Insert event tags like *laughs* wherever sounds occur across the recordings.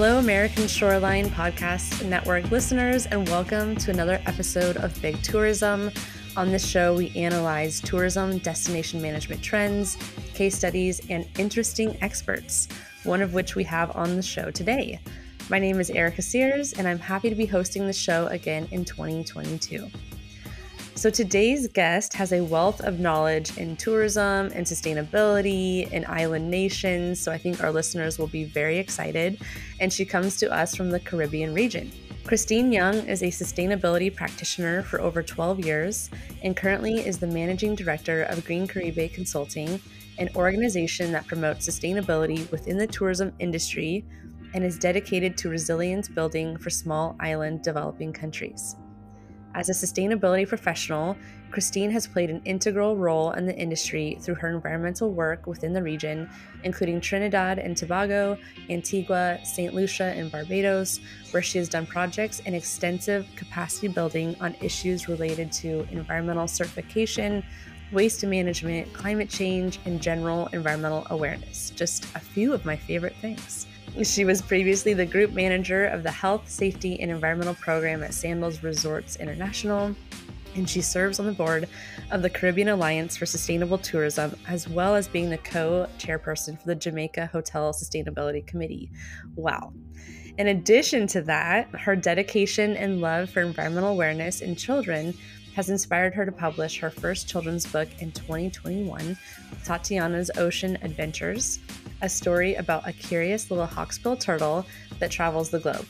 Hello, American Shoreline Podcast Network listeners, and welcome to another episode of Big Tourism. On this show, we analyze tourism, destination management trends, case studies, and interesting experts, one of which we have on the show today. My name is Erica Sears, and I'm happy to be hosting the show again in 2022. So, today's guest has a wealth of knowledge in tourism and sustainability in island nations. So, I think our listeners will be very excited. And she comes to us from the Caribbean region. Christine Young is a sustainability practitioner for over 12 years and currently is the managing director of Green Caribe Consulting, an organization that promotes sustainability within the tourism industry and is dedicated to resilience building for small island developing countries. As a sustainability professional, Christine has played an integral role in the industry through her environmental work within the region, including Trinidad and Tobago, Antigua, St. Lucia, and Barbados, where she has done projects and extensive capacity building on issues related to environmental certification, waste management, climate change, and general environmental awareness. Just a few of my favorite things. She was previously the group manager of the Health, Safety, and Environmental Program at Sandals Resorts International, and she serves on the board of the Caribbean Alliance for Sustainable Tourism, as well as being the co chairperson for the Jamaica Hotel Sustainability Committee. Wow. In addition to that, her dedication and love for environmental awareness in children has inspired her to publish her first children's book in 2021, Tatiana's Ocean Adventures, a story about a curious little hawksbill turtle that travels the globe.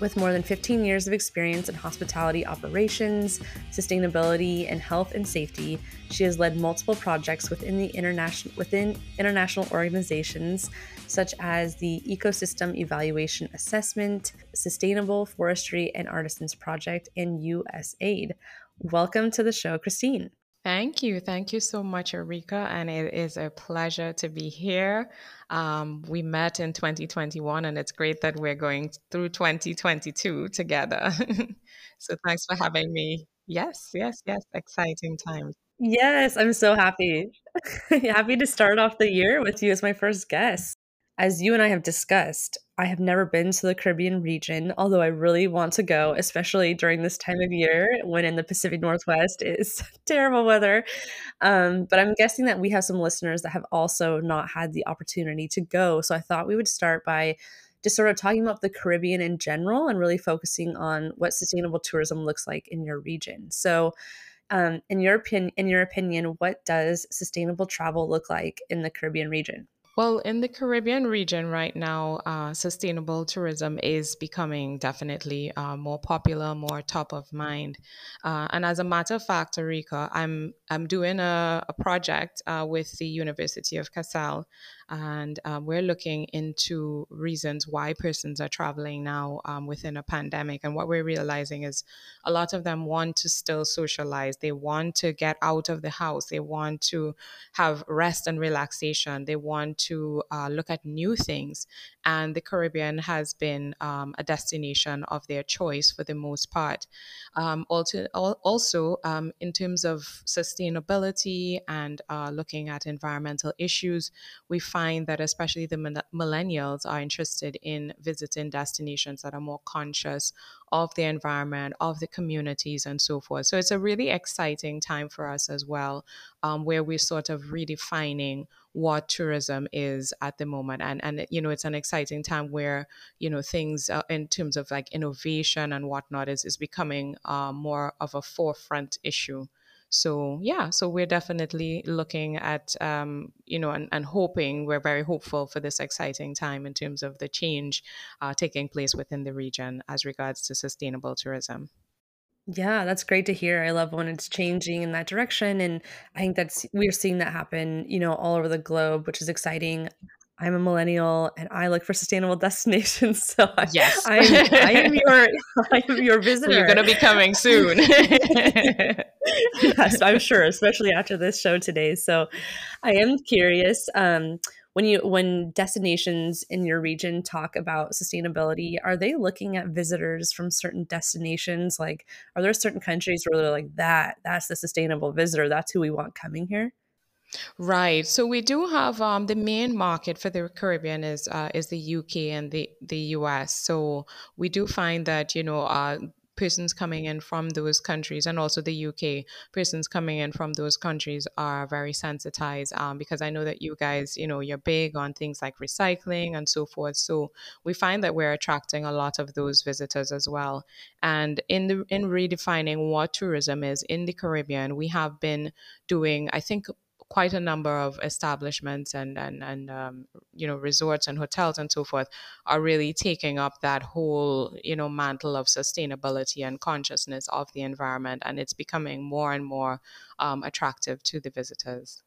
With more than 15 years of experience in hospitality operations, sustainability, and health and safety, she has led multiple projects within the international within international organizations such as the Ecosystem Evaluation Assessment, Sustainable Forestry and Artisans Project, and USAID. Welcome to the show, Christine. Thank you. Thank you so much, Erika. And it is a pleasure to be here. Um, we met in 2021, and it's great that we're going through 2022 together. *laughs* so thanks for having me. Yes, yes, yes. Exciting times. Yes, I'm so happy. *laughs* happy to start off the year with you as my first guest. As you and I have discussed, I have never been to the Caribbean region, although I really want to go, especially during this time of year when in the Pacific Northwest is *laughs* terrible weather. Um, but I'm guessing that we have some listeners that have also not had the opportunity to go. So I thought we would start by just sort of talking about the Caribbean in general and really focusing on what sustainable tourism looks like in your region. So, um, in your opinion, in your opinion, what does sustainable travel look like in the Caribbean region? Well, in the Caribbean region right now, uh, sustainable tourism is becoming definitely uh, more popular, more top of mind. Uh, and as a matter of fact, Erika, I'm I'm doing a, a project uh, with the University of Casale and um, we're looking into reasons why persons are traveling now um, within a pandemic. And what we're realizing is a lot of them want to still socialize. They want to get out of the house. They want to have rest and relaxation. They want to uh, look at new things. And the Caribbean has been um, a destination of their choice for the most part. Um, also, um, in terms of sustainability and uh, looking at environmental issues, we find find that especially the millennials are interested in visiting destinations that are more conscious of the environment, of the communities, and so forth. So it's a really exciting time for us as well, um, where we're sort of redefining what tourism is at the moment and and you know it's an exciting time where you know things uh, in terms of like innovation and whatnot is is becoming uh, more of a forefront issue so yeah, so we're definitely looking at um, you know and, and hoping we're very hopeful for this exciting time in terms of the change uh, taking place within the region as regards to sustainable tourism. Yeah, that's great to hear. I love when it's changing in that direction. And I think that's, we're seeing that happen, you know, all over the globe, which is exciting. I'm a millennial and I look for sustainable *laughs* destinations. So yes, I, I, am *laughs* your I am your visitor. You're going to be coming soon. yes, I'm *laughs* sure, especially after this show today. So I am curious. Um, when you when destinations in your region talk about sustainability, are they looking at visitors from certain destinations? Like, are there certain countries where they're like that? That's the sustainable visitor. That's who we want coming here. Right. So we do have um, the main market for the Caribbean is uh, is the UK and the the US. So we do find that you know uh, persons coming in from those countries and also the UK persons coming in from those countries are very sensitized um, because I know that you guys, you know, you're big on things like recycling and so forth. So we find that we're attracting a lot of those visitors as well. And in the in redefining what tourism is in the Caribbean, we have been doing, I think, quite a number of establishments and and and um, you know resorts and hotels and so forth are really taking up that whole you know mantle of sustainability and consciousness of the environment, and it's becoming more and more um, attractive to the visitors.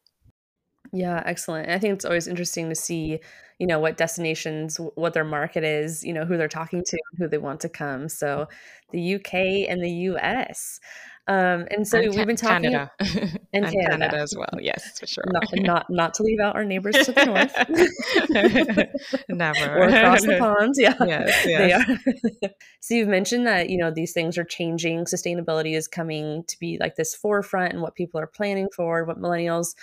Yeah, excellent. I think it's always interesting to see, you know, what destinations, what their market is, you know, who they're talking to, who they want to come. So the UK and the US. Um, and so and we've been talking Canada. *laughs* and, and Canada. Canada as well. Yes, for sure. Not, *laughs* not not to leave out our neighbors to the north. *laughs* Never. or across the pond. Yeah. Yes, They are. so you've mentioned that, you know, these things are changing. Sustainability is coming to be like this forefront and what people are planning for, what millennials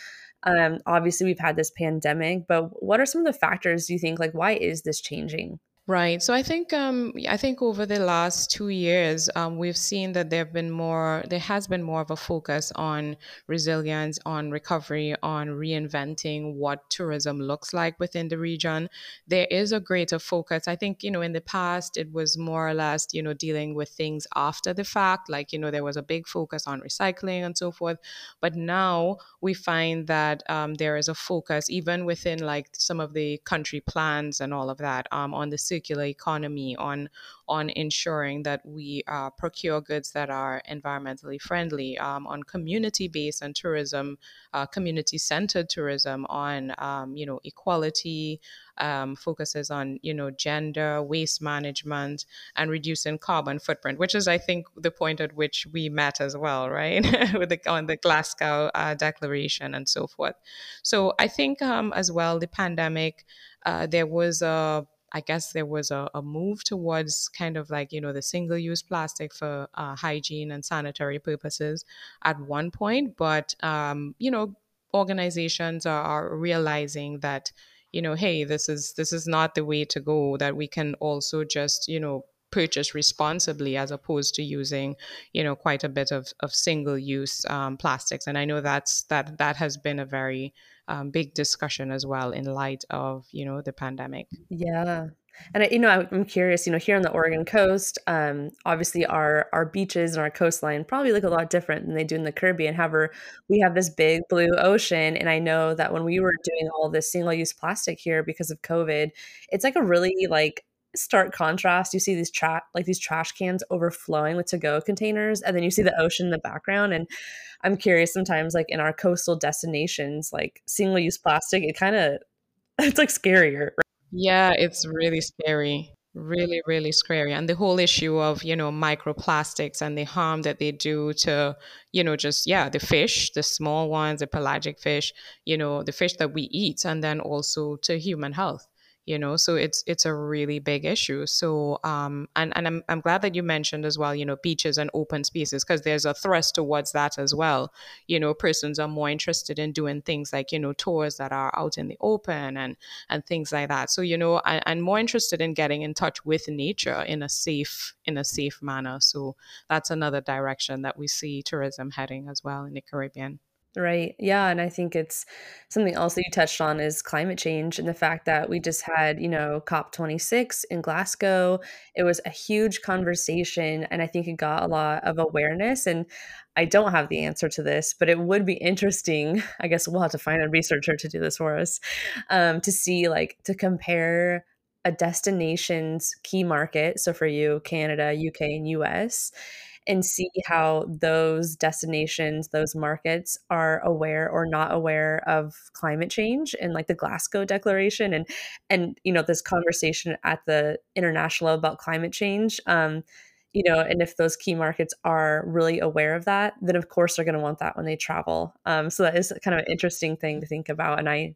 um, obviously we've had this pandemic, but what are some of the factors do you think like why is this changing? Right. So I think um, I think over the last two years, um, we've seen that there have been more. There has been more of a focus on resilience, on recovery, on reinventing what tourism looks like within the region. There is a greater focus. I think you know in the past it was more or less you know dealing with things after the fact, like you know there was a big focus on recycling and so forth. But now we find that um, there is a focus even within like some of the country plans and all of that um, on the circular economy, on on ensuring that we uh, procure goods that are environmentally friendly, um, on community based and tourism, uh, community centered tourism, on um, you know equality, um, focuses on you know gender, waste management, and reducing carbon footprint, which is I think the point at which we met as well, right, *laughs* with the on the Glasgow uh, Declaration and so forth. So I think um, as well the pandemic, uh, there was a I guess there was a, a, move towards kind of like, you know, the single use plastic for uh, hygiene and sanitary purposes at one point. But, um, you know, organizations are, are, realizing that, you know, hey, this is this is not the way to go, that we can also just, you know, purchase responsibly as opposed to using you know quite a bit of, of single use um, plastics and i know that's that that has been a very um, big discussion as well in light of you know the pandemic. Yeah. And I, you know, I'm curious. You know, here on the Oregon coast, um, obviously our our beaches and our coastline probably look a lot different than they do in the Caribbean. However, we have this big blue ocean, and I know that when we were doing all this single use plastic here because of COVID, it's like a really like stark contrast. You see these trash like these trash cans overflowing with to go containers, and then you see the ocean in the background. And I'm curious sometimes, like in our coastal destinations, like single use plastic, it kind of *laughs* it's like scarier. Right? Yeah, it's really scary. Really, really scary. And the whole issue of, you know, microplastics and the harm that they do to, you know, just, yeah, the fish, the small ones, the pelagic fish, you know, the fish that we eat, and then also to human health you know so it's it's a really big issue. So um and and i'm, I'm glad that you mentioned as well you know beaches and open spaces because there's a thrust towards that as well. You know persons are more interested in doing things like you know tours that are out in the open and and things like that. So you know and, i'm more interested in getting in touch with nature in a safe in a safe manner. So that's another direction that we see tourism heading as well in the caribbean Right. Yeah. And I think it's something else that you touched on is climate change and the fact that we just had, you know, COP26 in Glasgow. It was a huge conversation and I think it got a lot of awareness. And I don't have the answer to this, but it would be interesting. *laughs* I guess we'll have to find a researcher to do this for us um, to see, like, to compare a destination's key market. So for you, Canada, UK, and US and see how those destinations, those markets are aware or not aware of climate change and like the Glasgow Declaration and and you know this conversation at the international about climate change. Um, you know, and if those key markets are really aware of that, then of course they're going to want that when they travel. Um, so that is kind of an interesting thing to think about, and I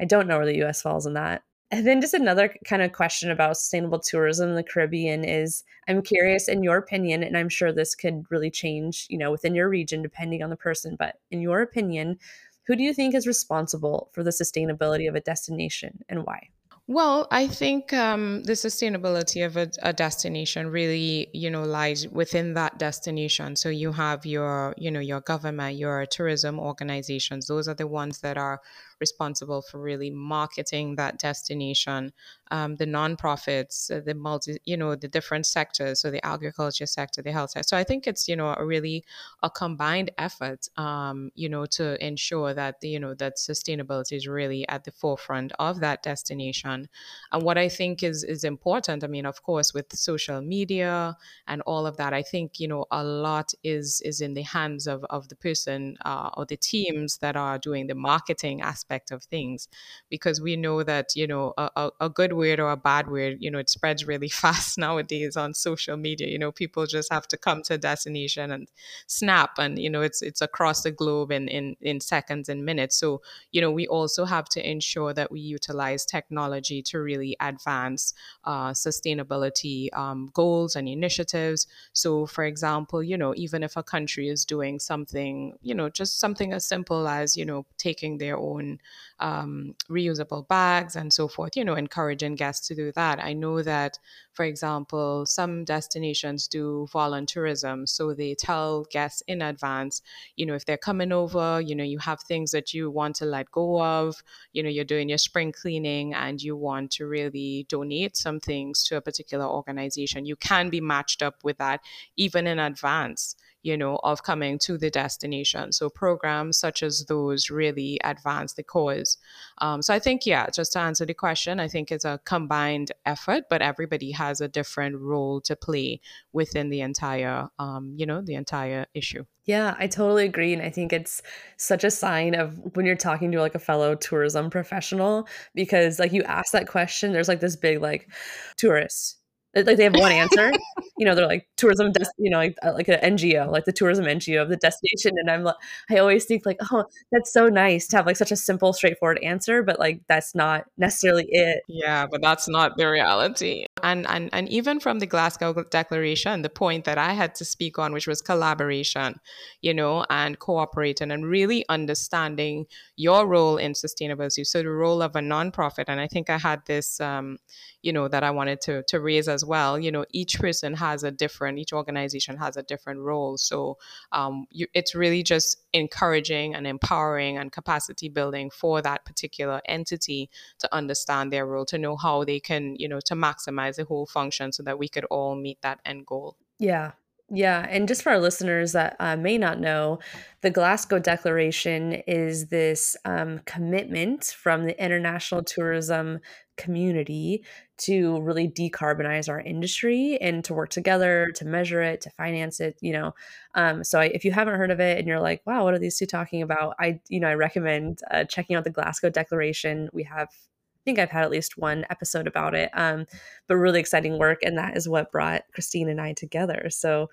I don't know where the U.S. falls in that. And then just another kind of question about sustainable tourism in the Caribbean is I'm curious in your opinion and I'm sure this could really change, you know, within your region depending on the person, but in your opinion, who do you think is responsible for the sustainability of a destination and why? Well, I think um, the sustainability of a, a, destination really, you know, lies within that destination. So you have your, you know, your government, your tourism organizations. Those are the ones that are responsible for really marketing that destination. Um, the nonprofits, uh, the multi, you know, the different sectors, so the agriculture sector, the health sector. So I think it's you know a really a combined effort, um, you know, to ensure that you know that sustainability is really at the forefront of that destination. And what I think is is important. I mean, of course, with social media and all of that, I think you know a lot is is in the hands of of the person uh, or the teams that are doing the marketing aspect aspect of things because we know that you know a, a good word or a bad word you know it spreads really *laughs* fast nowadays on social media. You know people just have to come to a destination and snap and you know it's it's across the globe in in, in seconds and minutes. So you know we also have to ensure that we utilize technology to really advance uh, sustainability um, goals and initiatives. So for example you know even if a country is doing something you know just something as simple as you know taking their own um, reusable bags and so forth, you know, encouraging guests to do that. I know that, for example, some destinations do volunteerism. So they tell guests in advance, you know, if they're coming over, you know, you have things that you want to let go of, you know, you're doing your spring cleaning and you want to really donate some things to a particular organization. You can be matched up with that even in advance you know, of coming to the destination. So programs such as those really advance the cause. Um, so I think, yeah, just to answer the question, I think it's a combined effort, but everybody has a different role to play within the entire, um, you know, the entire issue. Yeah, I totally agree. And I think it's such a sign of when you're talking to like a fellow tourism professional, because like you ask that question, there's like this big like tourists like they have one answer you know they're like tourism des- you know like, uh, like an ngo like the tourism ngo of the destination. And i'm like i always think like oh that's so nice to have like such a simple straightforward answer but like that's not necessarily it. Yeah but that's not the reality. And and and even from the glasgow declaration the point that i had to speak on which was collaboration you know and cooperating and really understanding your role in sustainability. So the role of a nonprofit and i think i had this um, you know that i wanted to to raise as well you know each person has a different each organization has a different role. So um, you, it's really just encouraging and empowering and capacity building for that particular entity to understand their role to know how they can you know to maximize the whole function so that we could all meet that end goal. Yeah. Yeah, and just for our listeners that uh, may not know, the Glasgow Declaration is this um, commitment from the international tourism community to really decarbonize our industry and to work together to measure it to finance it you know? Um, so I, if you haven't heard of it and you're like wow what are these two talking about? I you know i recommend uh, checking out the glasgow declaration. We have i think i've had at least one episode about it um, but really exciting work and that is what brought christine and i together. So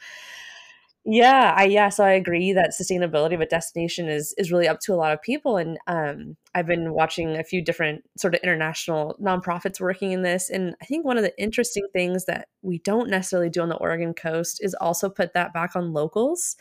yeah, I yeah, so I agree that sustainability of a destination is is really up to a lot of people, and um, I've been watching a few different sort of international nonprofits working in this, and I think one of the interesting things that we don't necessarily do on the Oregon coast is also put that back on locals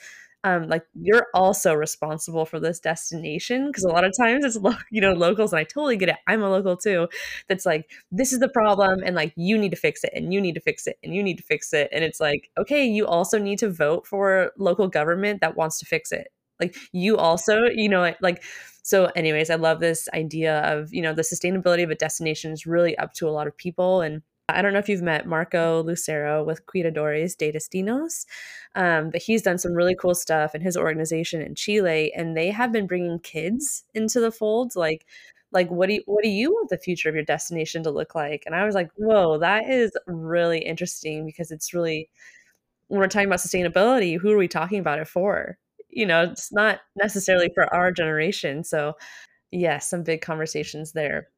um, like you're also responsible for this destination because a lot of times it's lo- you know locals and I totally get it. I'm a local too. That's like this is the problem and like you need to fix it and you need to fix it and you need to fix it and it's like okay, you also need to vote for local government that wants to fix it. Like you also, you know, like so anyways, I love this idea of, you know, the sustainability of a destination is really up to a lot of people and I don't know if you've met Marco Lucero with Cuidadores de Destinos, um, but he's done some really cool stuff in his organization in Chile, and they have been bringing kids into the fold. Like, like what do you what do you want the future of your destination to look like? And I was like, whoa, that is really interesting because it's really when we're talking about sustainability, who are we talking about it for? You know, it's not necessarily for our generation. So, yes, yeah, some big conversations there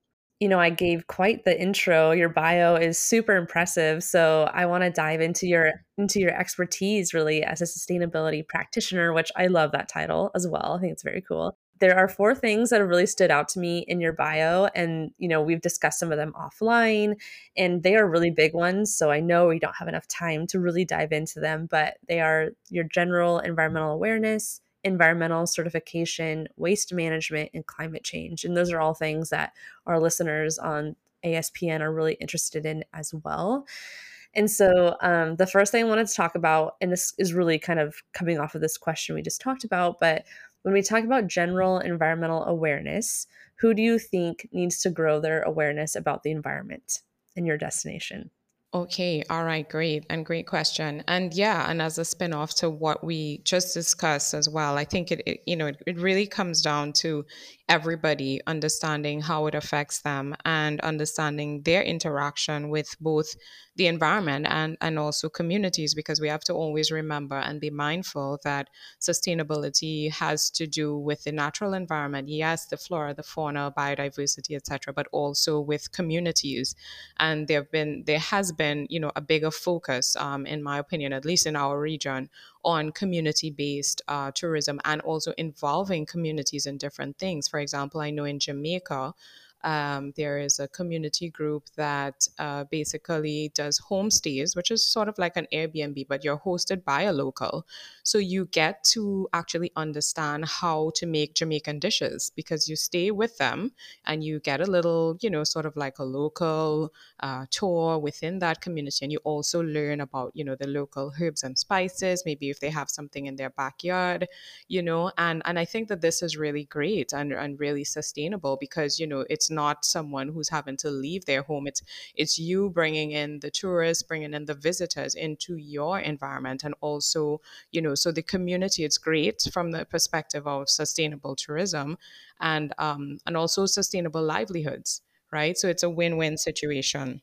you know, I gave quite the intro. Your bio is super impressive. So I want to dive into your into your expertise really as a sustainability practitioner, which I love that title as well. I think it's very cool. There are four things that have really stood out to me in your bio and you know, we've discussed some of them offline and they are really big ones, so I know we don't have enough time to really dive into them, but they are your general environmental awareness, environmental certification, waste management, and climate change. And those are all things that our listeners on ASPN are really interested in as well. And so, um, the first thing I wanted to talk about, and this is really kind of coming off of this question we just talked about, but when we talk about general environmental awareness, who do you think needs to grow their awareness about the environment and your destination? Okay, all right, great, and great question. And yeah, and as a spin-off to what we just discussed as well, I think it, it you know, it, it really comes down to everybody understanding how it affects them and understanding their interaction with both the environment and, and also communities because we have to always remember and be mindful that sustainability has to do with the natural environment yes the flora the fauna biodiversity etc but also with communities and there have been there has been you know a bigger focus um, in my opinion at least in our region on community based uh, tourism and also involving communities in different things. For example, I know in Jamaica, um, there is a community group that uh, basically does homestays, which is sort of like an Airbnb, but you're hosted by a local. So you get to actually understand how to make Jamaican dishes because you stay with them and you get a little, you know, sort of like a local uh, tour within that community. And you also learn about, you know, the local herbs and spices, maybe if they have something in their backyard, you know, and, and I think that this is really great and, and really sustainable because, you know, it's not someone who's having to leave their home. It's it's you bringing in the tourists, bringing in the visitors into your environment, and also you know so the community. It's great from the perspective of sustainable tourism, and um, and also sustainable livelihoods. Right, so it's a win-win situation.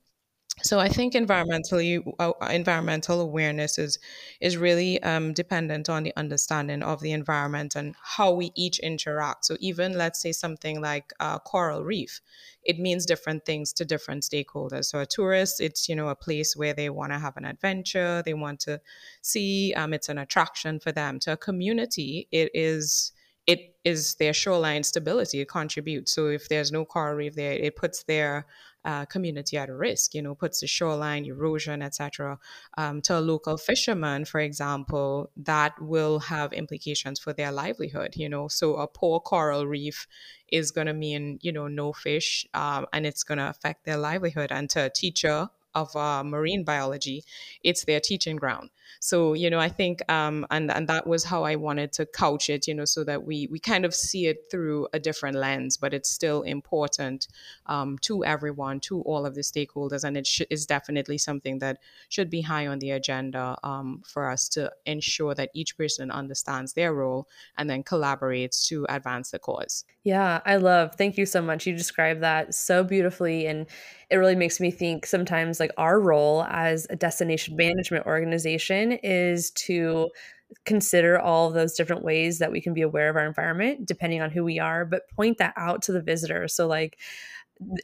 So I think environmentally uh, environmental awareness is is really um, dependent on the understanding of the environment and how we each interact. So even let's say something like uh, coral reef, it means different things to different stakeholders. So a tourist, it's you know a place where they want to have an adventure, they want to see. Um, it's an attraction for them. To a community, it is it is their shoreline stability. It contributes. So if there's no coral reef there, it puts their uh, community at risk, you know, puts the shoreline, erosion, etc. Um, to a local fisherman, for example, that will have implications for their livelihood, you know. So a poor coral reef is going to mean, you know, no fish um, and it's going to affect their livelihood. And to a teacher of uh, marine biology, it's their teaching ground. So, you know, I think, um, and, and that was how I wanted to couch it, you know, so that we, we kind of see it through a different lens, but it's still important um, to everyone, to all of the stakeholders. And it sh- is definitely something that should be high on the agenda um, for us to ensure that each person understands their role and then collaborates to advance the cause. Yeah, I love. Thank you so much. You described that so beautifully and it really makes me think sometimes like our role as a destination management organization is to consider all those different ways that we can be aware of our environment depending on who we are but point that out to the visitor. So like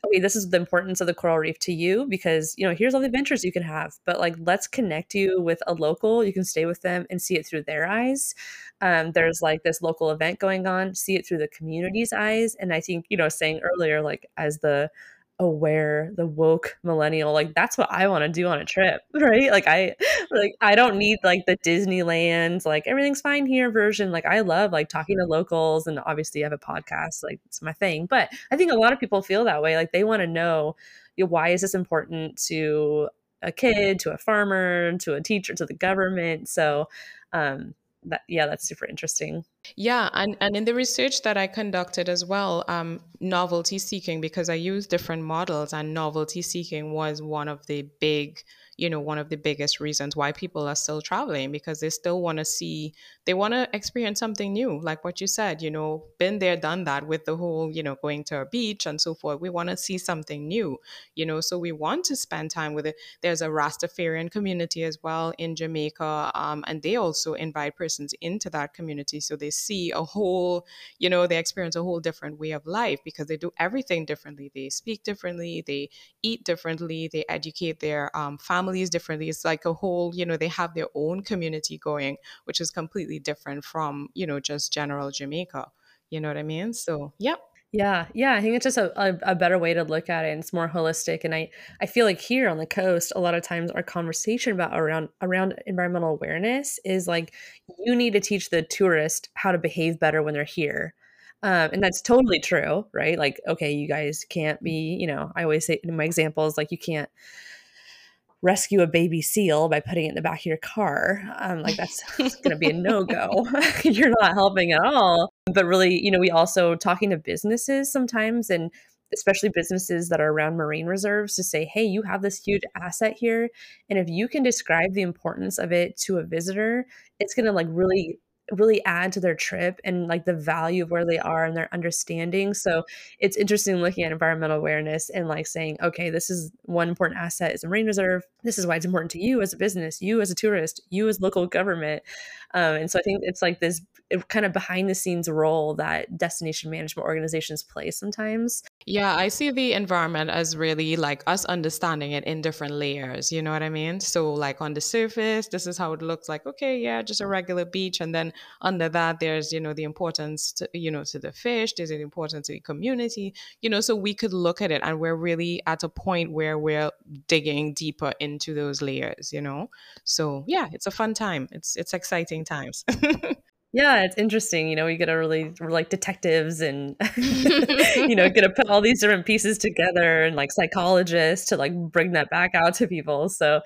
okay this is the importance of the coral reef to you because you know here's all the adventures you can have but like let's connect you with a local you can stay with them and see it through their eyes. Um, there's like this local event going on see it through the community's eyes and i think you know saying earlier like as the aware the woke millennial like that's what i want to do on a trip *laughs* right? Like i like i don't need like the disneyland like everything's fine here version like i love like talking to locals and obviously i have a podcast like it's my thing but i think a lot of people feel that way like they want to know you know, why is this important to a kid to a farmer to a teacher to the government? So um that yeah that's super interesting. Yeah, and, and in the research that I conducted as well, um, novelty seeking, because I used different models, and novelty seeking was one of the big you know one of the biggest reasons why people are still traveling because they still want to see they want to experience something new like what you said you know been there done that with the whole you know going to a beach and so forth. We want to see something new you know so we want to spend time with it. There's a rastafarian community as well in jamaica um, and they also invite persons into that community. So they see a whole you know they experience a whole different way of life because they do everything differently. They speak differently they eat differently they educate their um, families differently. It's like a whole, you know, they have their own community going, which is completely different from, you know, just general Jamaica. You know what I mean? So, yeah. Yeah, yeah, I think it's just a, a, a, better way to look at it. And it's more holistic, and I I feel like here on the coast, a lot of times our conversation about around around environmental awareness is like you need to teach the tourist how to behave better when they're here, um, and that's totally true, right? Like, okay, you guys can't be, you know, I always say in my examples, like you can't rescue a baby seal by putting it in the back of your car. Um, like that's, *laughs* that's going to be a no go. *laughs* You're not helping at all. But really, you know, we also talking to businesses sometimes and especially businesses that are around marine reserves to say, hey, you have this huge asset here. And if you can describe the importance of it to a visitor, it's going to like really really add to their trip and like the value of where they are and their understanding. So it's interesting looking at environmental awareness and like saying, okay, this is one important asset is a marine reserve. This is why it's important to you as a business, you as a tourist, you as local government. Um, and so I think it's like this kind of behind the scenes role that destination management organizations play sometimes. Yeah, I see the environment as really like us understanding it in different layers. You know what I mean? So, like on the surface, this is how it looks like. Okay, yeah, just a regular beach, and then under that, there's you know the importance to you know to the fish. There's an importance to the community. You know, so we could look at it, and we're really at a point where we're digging deeper into those layers. You know, so yeah, it's a fun time. It's it's exciting times. *laughs* Yeah, it's interesting. You know, we get to really we're like detectives and *laughs* *laughs* you know, get to put all these different pieces together and like psychologists to like bring that back out to people. So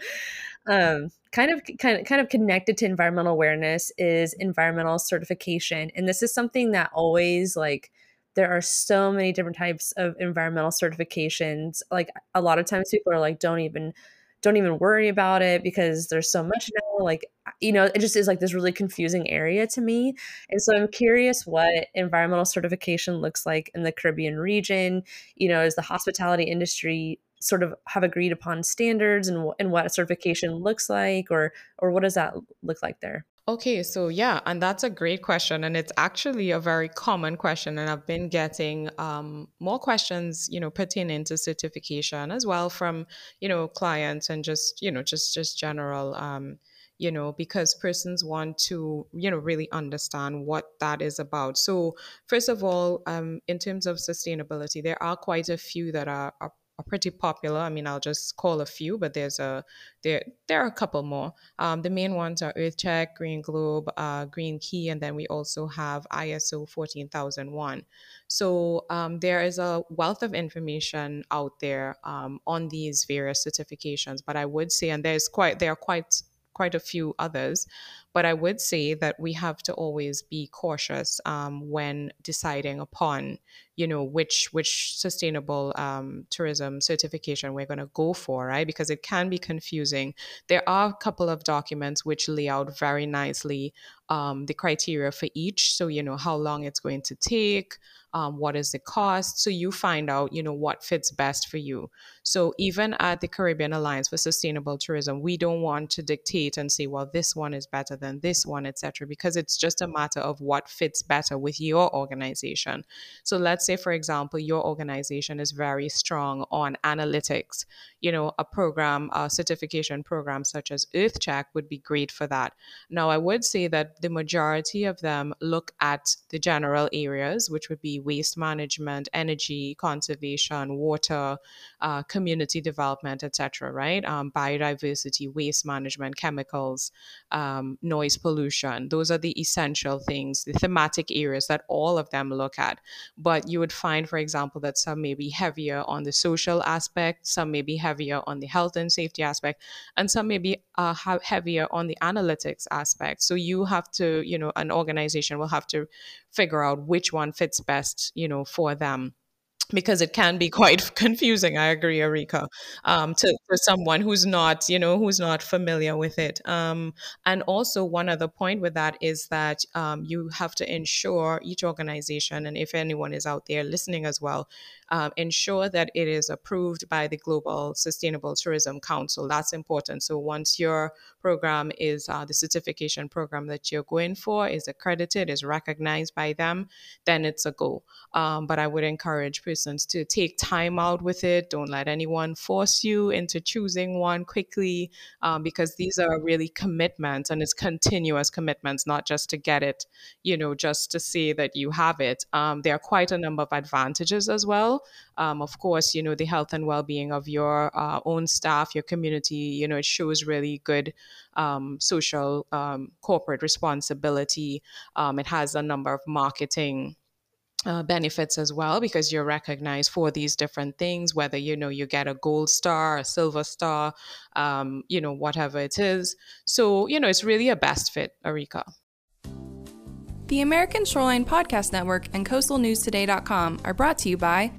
um kind of kind of kind of connected to environmental awareness is environmental certification. And this is something that always like there are so many different types of environmental certifications. Like a lot of times people are like don't even don't even worry about it because there's so much now like you know it just is like this really confusing area to me. And so i'm curious what environmental certification looks like in the caribbean region you know is the hospitality industry sort of have agreed upon standards and, and what a certification looks like or or what does that look like there Okay, so yeah, and that's a great question, and it's actually a very common question, and I've been getting um, more questions, you know, pertaining to certification as well from, you know, clients and just, you know, just just general, um, you know, because persons want to, you know, really understand what that is about. So, first of all, um, in terms of sustainability, there are quite a few that are, are are pretty popular. I mean, I'll just call a few, but there's a there there are a couple more. Um, the main ones are EarthCheck, Green Globe, uh, Green Key, and then we also have ISO 14001. So um, there is a wealth of information out there um, on these various certifications. But I would say, and there's quite there are quite quite a few others. But I would say that we have to always be cautious um, when deciding upon, you know, which which sustainable um, tourism certification we're going to go for, right? Because it can be confusing. There are a couple of documents which lay out very nicely um, the criteria for each. So you know how long it's going to take, um, what is the cost, so you find out, you know, what fits best for you. So even at the Caribbean Alliance for Sustainable Tourism, we don't want to dictate and say, well, this one is better than this one, etc., because it's just a matter of what fits better with your organization. So let's say, for example, your organization is very strong on analytics. You know, a program, a certification program such as EarthCheck would be great for that. Now, I would say that the majority of them look at the general areas, which would be waste management, energy conservation, water, uh, community development, etc. Right? Um, biodiversity, waste management, chemicals, um, noise pollution. Those are the essential things, the thematic areas that all of them look at. But you would find, for example, that some may be heavier on the social aspect, some may be heavier on the health and safety aspect, and some may be uh, heavier on the analytics aspect. So you have to, you know, an organization will have to figure out which one fits best, you know, for them because it can be quite *laughs* confusing. I agree, Erika, um, to for someone who's not, you know, who's not familiar with it. Um, and also, one other point with that is that um, you have to ensure each organization, and if anyone is out there listening as well, um, ensure that it is approved by the Global Sustainable Tourism Council. That's important. So once your program is uh, the certification program that you're going for is accredited, is recognized by them, then it's a go. Um, but I would encourage persons to take time out with it. Don't let anyone force you into choosing one quickly um, because these are really commitments and it's continuous commitments, not just to get it, you know, just to say that you have it. Um, there are quite a number of advantages as well. Um, of course, you know, the health and well being of your uh, own staff, your community, you know, it shows really good um, social um, corporate responsibility. Um, it has a number of marketing uh, benefits as well because you're recognized for these different things whether you know you get a gold star a silver star um, you know whatever it is. So you know it's really a best fit arika. The american shoreline podcast network and coastalnewstoday.com are brought to you by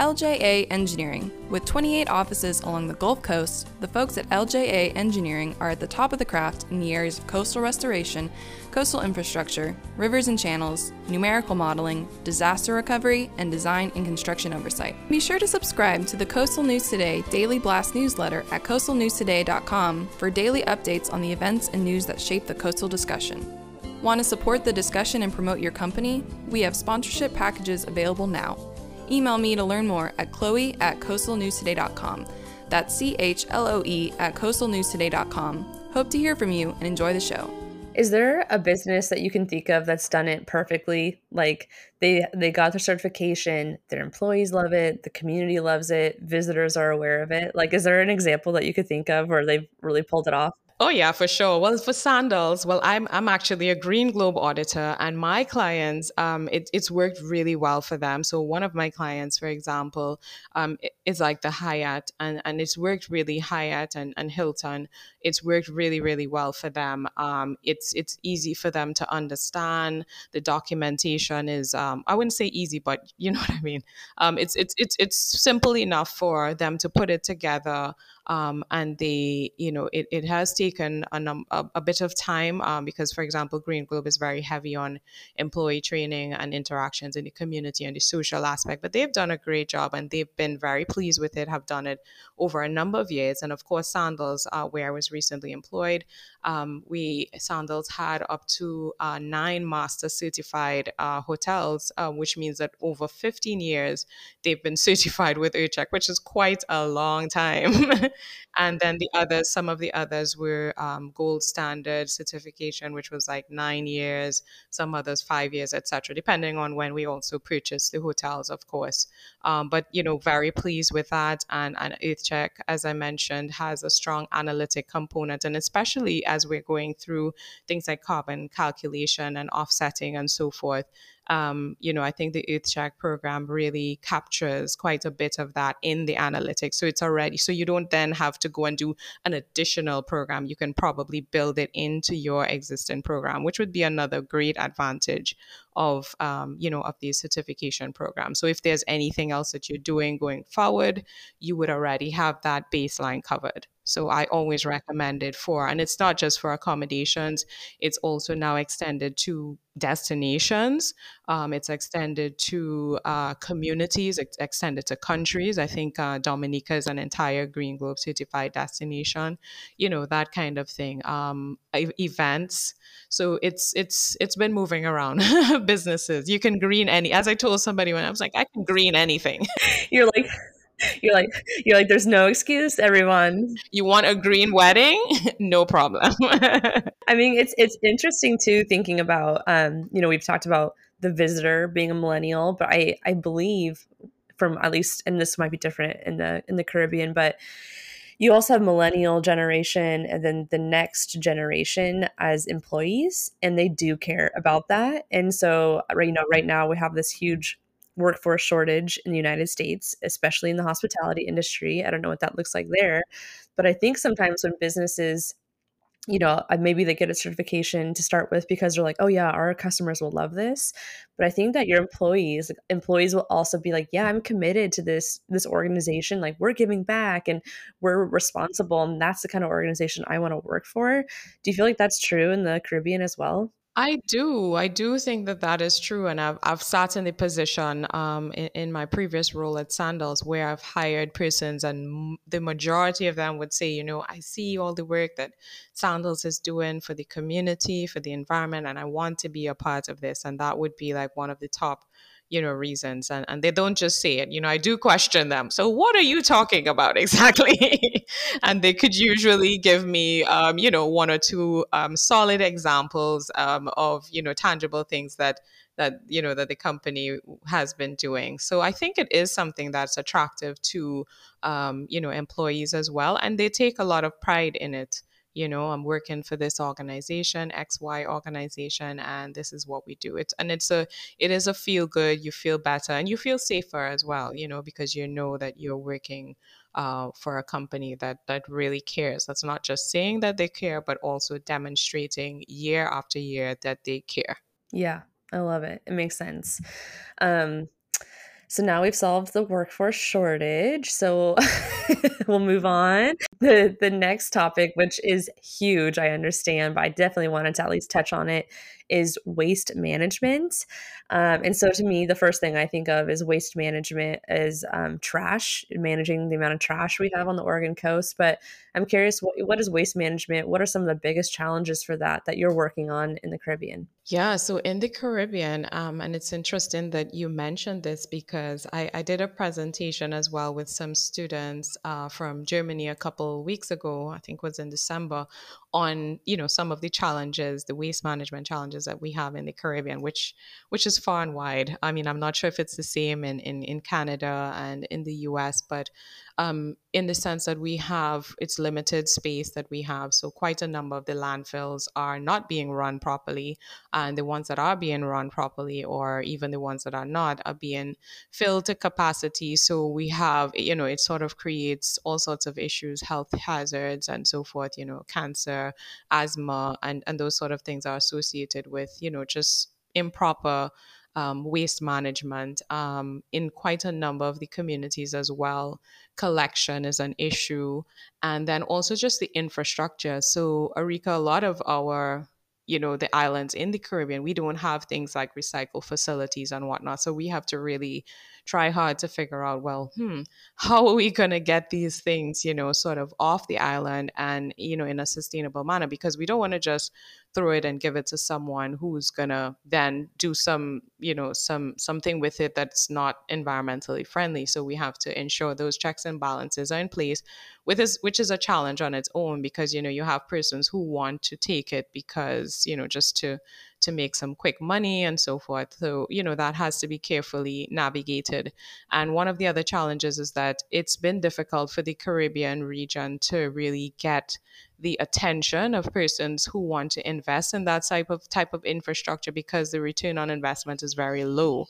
LJA Engineering. With 28 offices along the Gulf Coast, the folks at LJA Engineering are at the top of the craft in the areas of coastal restoration, coastal infrastructure, rivers and channels, numerical modeling, disaster recovery, and design and construction oversight. Be sure to subscribe to the Coastal News Today Daily Blast newsletter at coastalnewstoday.com for daily updates on the events and news that shape the coastal discussion. Want to support the discussion and promote your company? We have sponsorship packages available now. Email me to learn more at chloe at coastalnewstoday.com. That's C H L O E at coastalnewstoday.com. Hope to hear from you and enjoy the show. Is there a business that you can think of that's done it perfectly? Like they they got their certification, their employees love it, the community loves it, visitors are aware of it. Like is there an example that you could think of where they've really pulled it off? Oh yeah, for sure. Well, for sandals, well, I'm I'm actually a Green Globe auditor, and my clients, um, it, it's worked really well for them. So one of my clients, for example, um, is like the Hyatt, and and it's worked really Hyatt and, and Hilton. It's worked really really well for them. Um, it's it's easy for them to understand. The documentation is, um, I wouldn't say easy, but *laughs* you know what I mean. Um, it's it's it's it's simple enough for them to put it together um, and they, you know, it, it has taken a, num- a, a bit of time um, because, for example, Green Globe is very heavy on employee training and interactions in the community and the social aspect. But they've done a great job and they've been very pleased with it, have done it over a number of years. And of course, Sandals, uh, where I was recently employed, um, we Sandals had up to uh, nine master certified uh, hotels, uh, which means that over 15 years they've been *laughs* certified with EarthCheck, which is quite a long time. *laughs* and then the others, some of the others were um, gold standard certification, which was like nine years, some others five years, etc., depending on when we also purchased the hotels, of course. Um, but you know, very pleased with that, and and EarthCheck, as I mentioned, has a strong analytic component, and especially as we're going through things like carbon calculation and offsetting and so forth um, you know, I think the EarthCheck program really captures quite a bit of that in the analytics. So it's already, so you don't then have to go and do an additional program. You can probably build it into your existing program, which would be another great advantage of, um, you know, of these certification programs. So if there's anything else that you're doing going forward, you would already have that baseline covered. So I always recommend it for, and it's not just for accommodations, it's also now extended to destinations. Um, it's extended to uh, communities, it's extended to countries. I think uh, Dominica is an entire Green Globe certified destination, you know, that kind of thing. Um, events. So it's it's it's been moving around *laughs* businesses. You can green any as I told somebody when I was like, I can green anything. *laughs* You're like you're like you're like there's no excuse everyone. You want a green wedding? *laughs* No problem. *laughs* I mean it's it's interesting too thinking about um you know we've talked about the visitor being a millennial but i i believe from at least and this might be different in the in the caribbean but you also have millennial generation and then the next generation as employees and they do care about that. And so right you know right now we have this huge workforce shortage in the United States, especially in the hospitality industry. I don't know what that looks like there, but I think sometimes when businesses you know, maybe they get a certification to start with because they're like, oh yeah, our customers will love this. But I think that your employees, employees will also be like, yeah, I'm committed to this this organization. Like we're giving back and we're responsible, and that's the kind of organization I want to work for. Do you feel like that's true in the Caribbean as well? I do. I do think that that is true. And I've, I've sat in the position um, in, in, my previous role at Sandals where I've hired persons, and the majority of them would say, you know, I see all the work that Sandals is doing for the community, for the environment, and I want to be a part of this. And that would be like one of the top you know reasons and, and they don't just say it. You know i do question them. So what are you talking about *laughs* exactly? And they could usually give me um, you know one or two um, solid examples um, of you know tangible things that that you know that the company has been doing. So i think it is something that's attractive to um, you know employees as well and they take a lot of pride in it you know i'm working for this organization xy organization and this is what we do. It and it's a it is a feel good you feel better and you feel safer as well you know because you know that you're working uh, for a company that that really cares. That's not just saying that they care but also demonstrating year after year that they care. Yeah i love it. It makes sense. Um so now we've solved the workforce shortage. So *laughs* we'll move on. The the next topic, which is huge, I understand, but I definitely wanted to at least touch on it, is waste management. Um, and so to me, the first thing I think of is waste management is um, trash, managing the amount of trash we have on the Oregon coast. But I'm curious, what, what is waste management? What are some of the biggest challenges for that that you're working on in the Caribbean? Yeah, so in the Caribbean, um, and it's interesting that you mentioned this because I, I did a presentation as well with some students uh, from Germany a couple weeks ago, I think was in December, on you know some of the challenges, the waste management challenges that we have in the Caribbean, which which is far and wide. I mean, I'm not sure if it's the same in in, in Canada and in the U.S., but um, in the sense that we have it's limited space that we have. So quite a number of the landfills are not being run properly, and the ones that are being run properly, or even the ones that are not, are being filled to capacity. So we have, you know, it sort of creates all sorts of issues, health hazards, and so forth. You know, cancer, asthma, and and those sort of things are associated with, you know, just improper um, waste management um, in quite a number of the communities as well. Collection is an issue. And then also just the infrastructure. So, Arika, a lot of our you know the islands in the caribbean we don't have things like recycle facilities and whatnot so we have to really try hard to figure out well hmm how are we going to get these things you know sort of off the island and you know in a sustainable manner because we don't want to just throw it and give it to someone who's gonna then do some you know some something with it that's not environmentally friendly. So we have to ensure those checks and balances are in place with this which is a challenge on its own because you know you have persons who want to take it because you know just to to make some quick money and so forth. So, you know, that has to be carefully navigated. And one of the other challenges is that it's been difficult for the Caribbean region to really get the attention of persons who want to invest in that type of type of infrastructure because the return on investment is very low,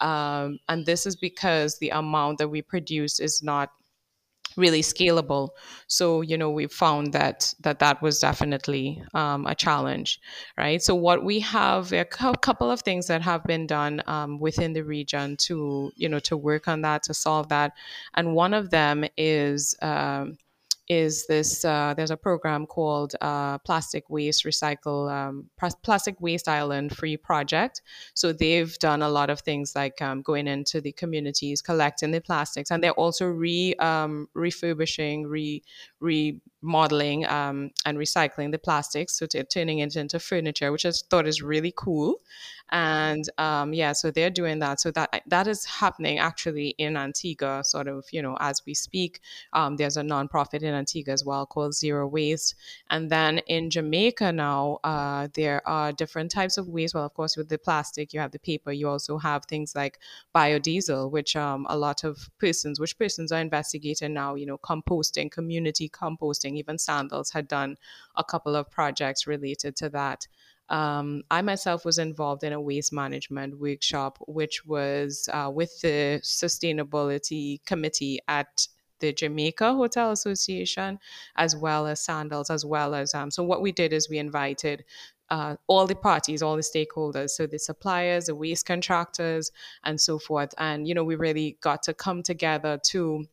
um, and this is because the amount that we produce is not really scalable. So you know we found that that that was definitely um, a challenge, right? So what we have a couple of things that have been done um, within the region to you know to work on that to solve that, and one of them is. Um, is this uh, there's a program called uh, Plastic Waste Recycle um, Plastic Waste Island Free Project. So they've done a lot of things like um, going into the communities, collecting the plastics, and they're also re um, refurbishing, re remodeling, um, and recycling the plastics. So they're turning it into furniture, which I thought is really cool and um, yeah so they're doing that. So that that is happening actually in antigua sort of you know as we speak. Um, there's a nonprofit in antigua as well called zero waste. And then in jamaica now uh, there are different types of waste. Well of course with the plastic you have the paper. You also have things like biodiesel which um, a lot of persons which persons are investigating now you know composting community composting. Even sandals had done a couple of projects related to that um, I myself was involved in a waste management workshop, which was uh, with the sustainability committee at the Jamaica Hotel Association, as well as Sandals, as well as um, so. What we did is we invited uh, all the parties, all the stakeholders, so the suppliers, the waste contractors, and so forth. And you know, we really got to come together to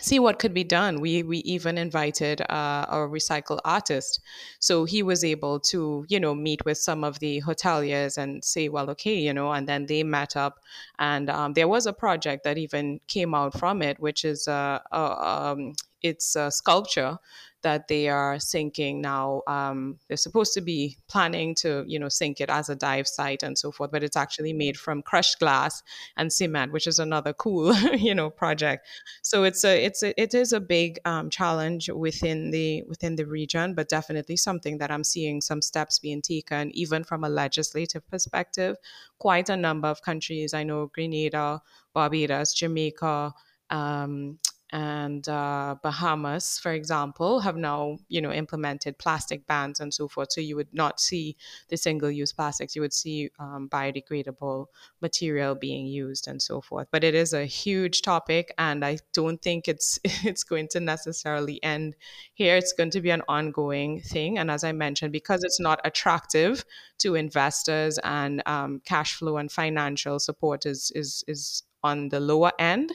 see what could be done. We we even invited uh, a recycle artist, so he was able to you know meet with some of the hoteliers and say, well, okay, you know, and then they met up, and um, there was a project that even came out from it, which is a, a um, it's a sculpture that they are sinking now. Um, they're supposed to be planning to, you know, sink it as a dive site and so forth, but it's actually made from crushed glass and cement, which is another cool, *laughs* you know, project. So it's a, it's a, it is a big um, challenge within the within the region, but definitely something that I'm seeing some steps being taken, even from a legislative perspective. Quite a number of countries, I know, Grenada, Barbados, Jamaica. Um, and uh, Bahamas, for example, have now you know implemented plastic bans and so forth. So you would not see the single-use plastics; you would see um, biodegradable material being used and so forth. But it is a huge topic, and I don't think it's *laughs* it's going to necessarily end here. It's going to be an ongoing thing, and as I mentioned, because it's not attractive to investors and um, cash flow and financial support is is is on the lower end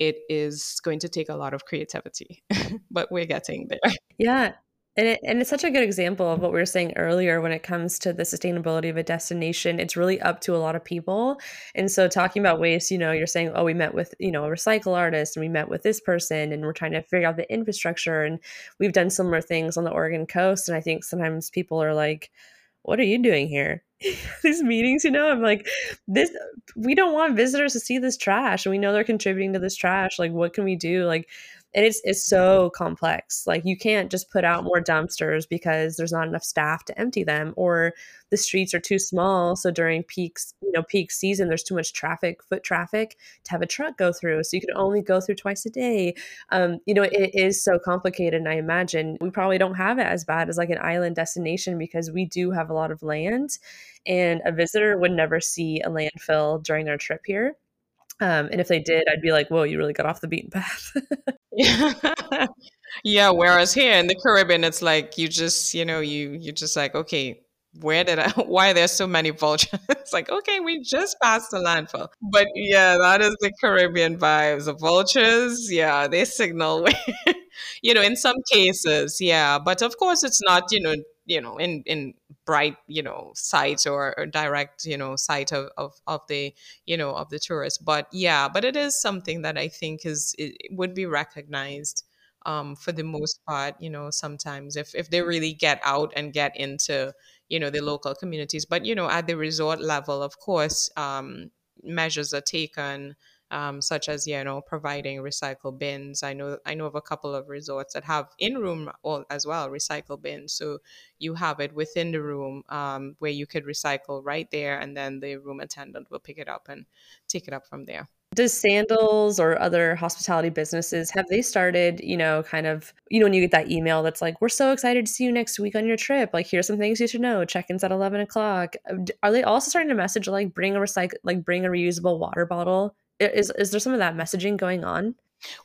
it is going to take a lot of creativity, *laughs* but we're getting there. Yeah. And, it, and it's such a good example of what we were saying earlier when it comes to the sustainability of a destination. It's really up to a lot of people. And so, talking about waste, you know, you're saying, oh, we met with, you know, a recycle artist and we met with this person and we're trying to figure out the infrastructure. And we've done similar things on the Oregon coast. And I think sometimes people are like, what are you doing here? *laughs* these meetings, you know, I'm like, this, we don't want visitors to see this trash. And we know they're contributing to this trash. Like, what can we do? Like, and it's it's so complex. Like you can't just put out more dumpsters because there's not enough staff to empty them or the streets are too small. So during peaks you know peak season there's too much traffic foot traffic to have a truck go through. So you can only go through twice a day. Um, you know it is so complicated and i imagine we probably don't have it as bad as like an island destination because we do have a lot of land and a visitor would never see a landfill during their trip here. Um, and if they did, I'd be like, "Whoa, you really got off the beaten path." *laughs* *laughs* yeah. Whereas here in the Caribbean, it's like you just, you know, you you just like, okay, where did I? *laughs* Why are there so many vultures? *laughs* it's like, okay, we just passed the landfill, but yeah, that is the Caribbean vibes. The vultures, yeah, they signal. you know, in some cases, yeah, but of course, it's not, you know, you know, in in bright you know sight or, or direct you know sight of, of of the you know of the tourist but yeah but it is something that i think is it would be recognized um, for the most part you know sometimes if if they really get out and get into you know the local communities. But you know at the resort level of course um, measures are taken um, such as you know providing recycle bins. I know I know of a couple of resorts that have in room as well recycle bins, so you have it within the room um, where you could recycle right there, and then the room attendant will pick it up and take it up from there. Does Sandals or other hospitality businesses have they started, you know, kind of, you know, when you get that email that's like, we're so excited to see you next week on your trip. Like, here's some things you should know. Check-ins at eleven o'clock. Are they also starting to message like bring a recycle, like bring a reusable water bottle is is there some of that messaging going on?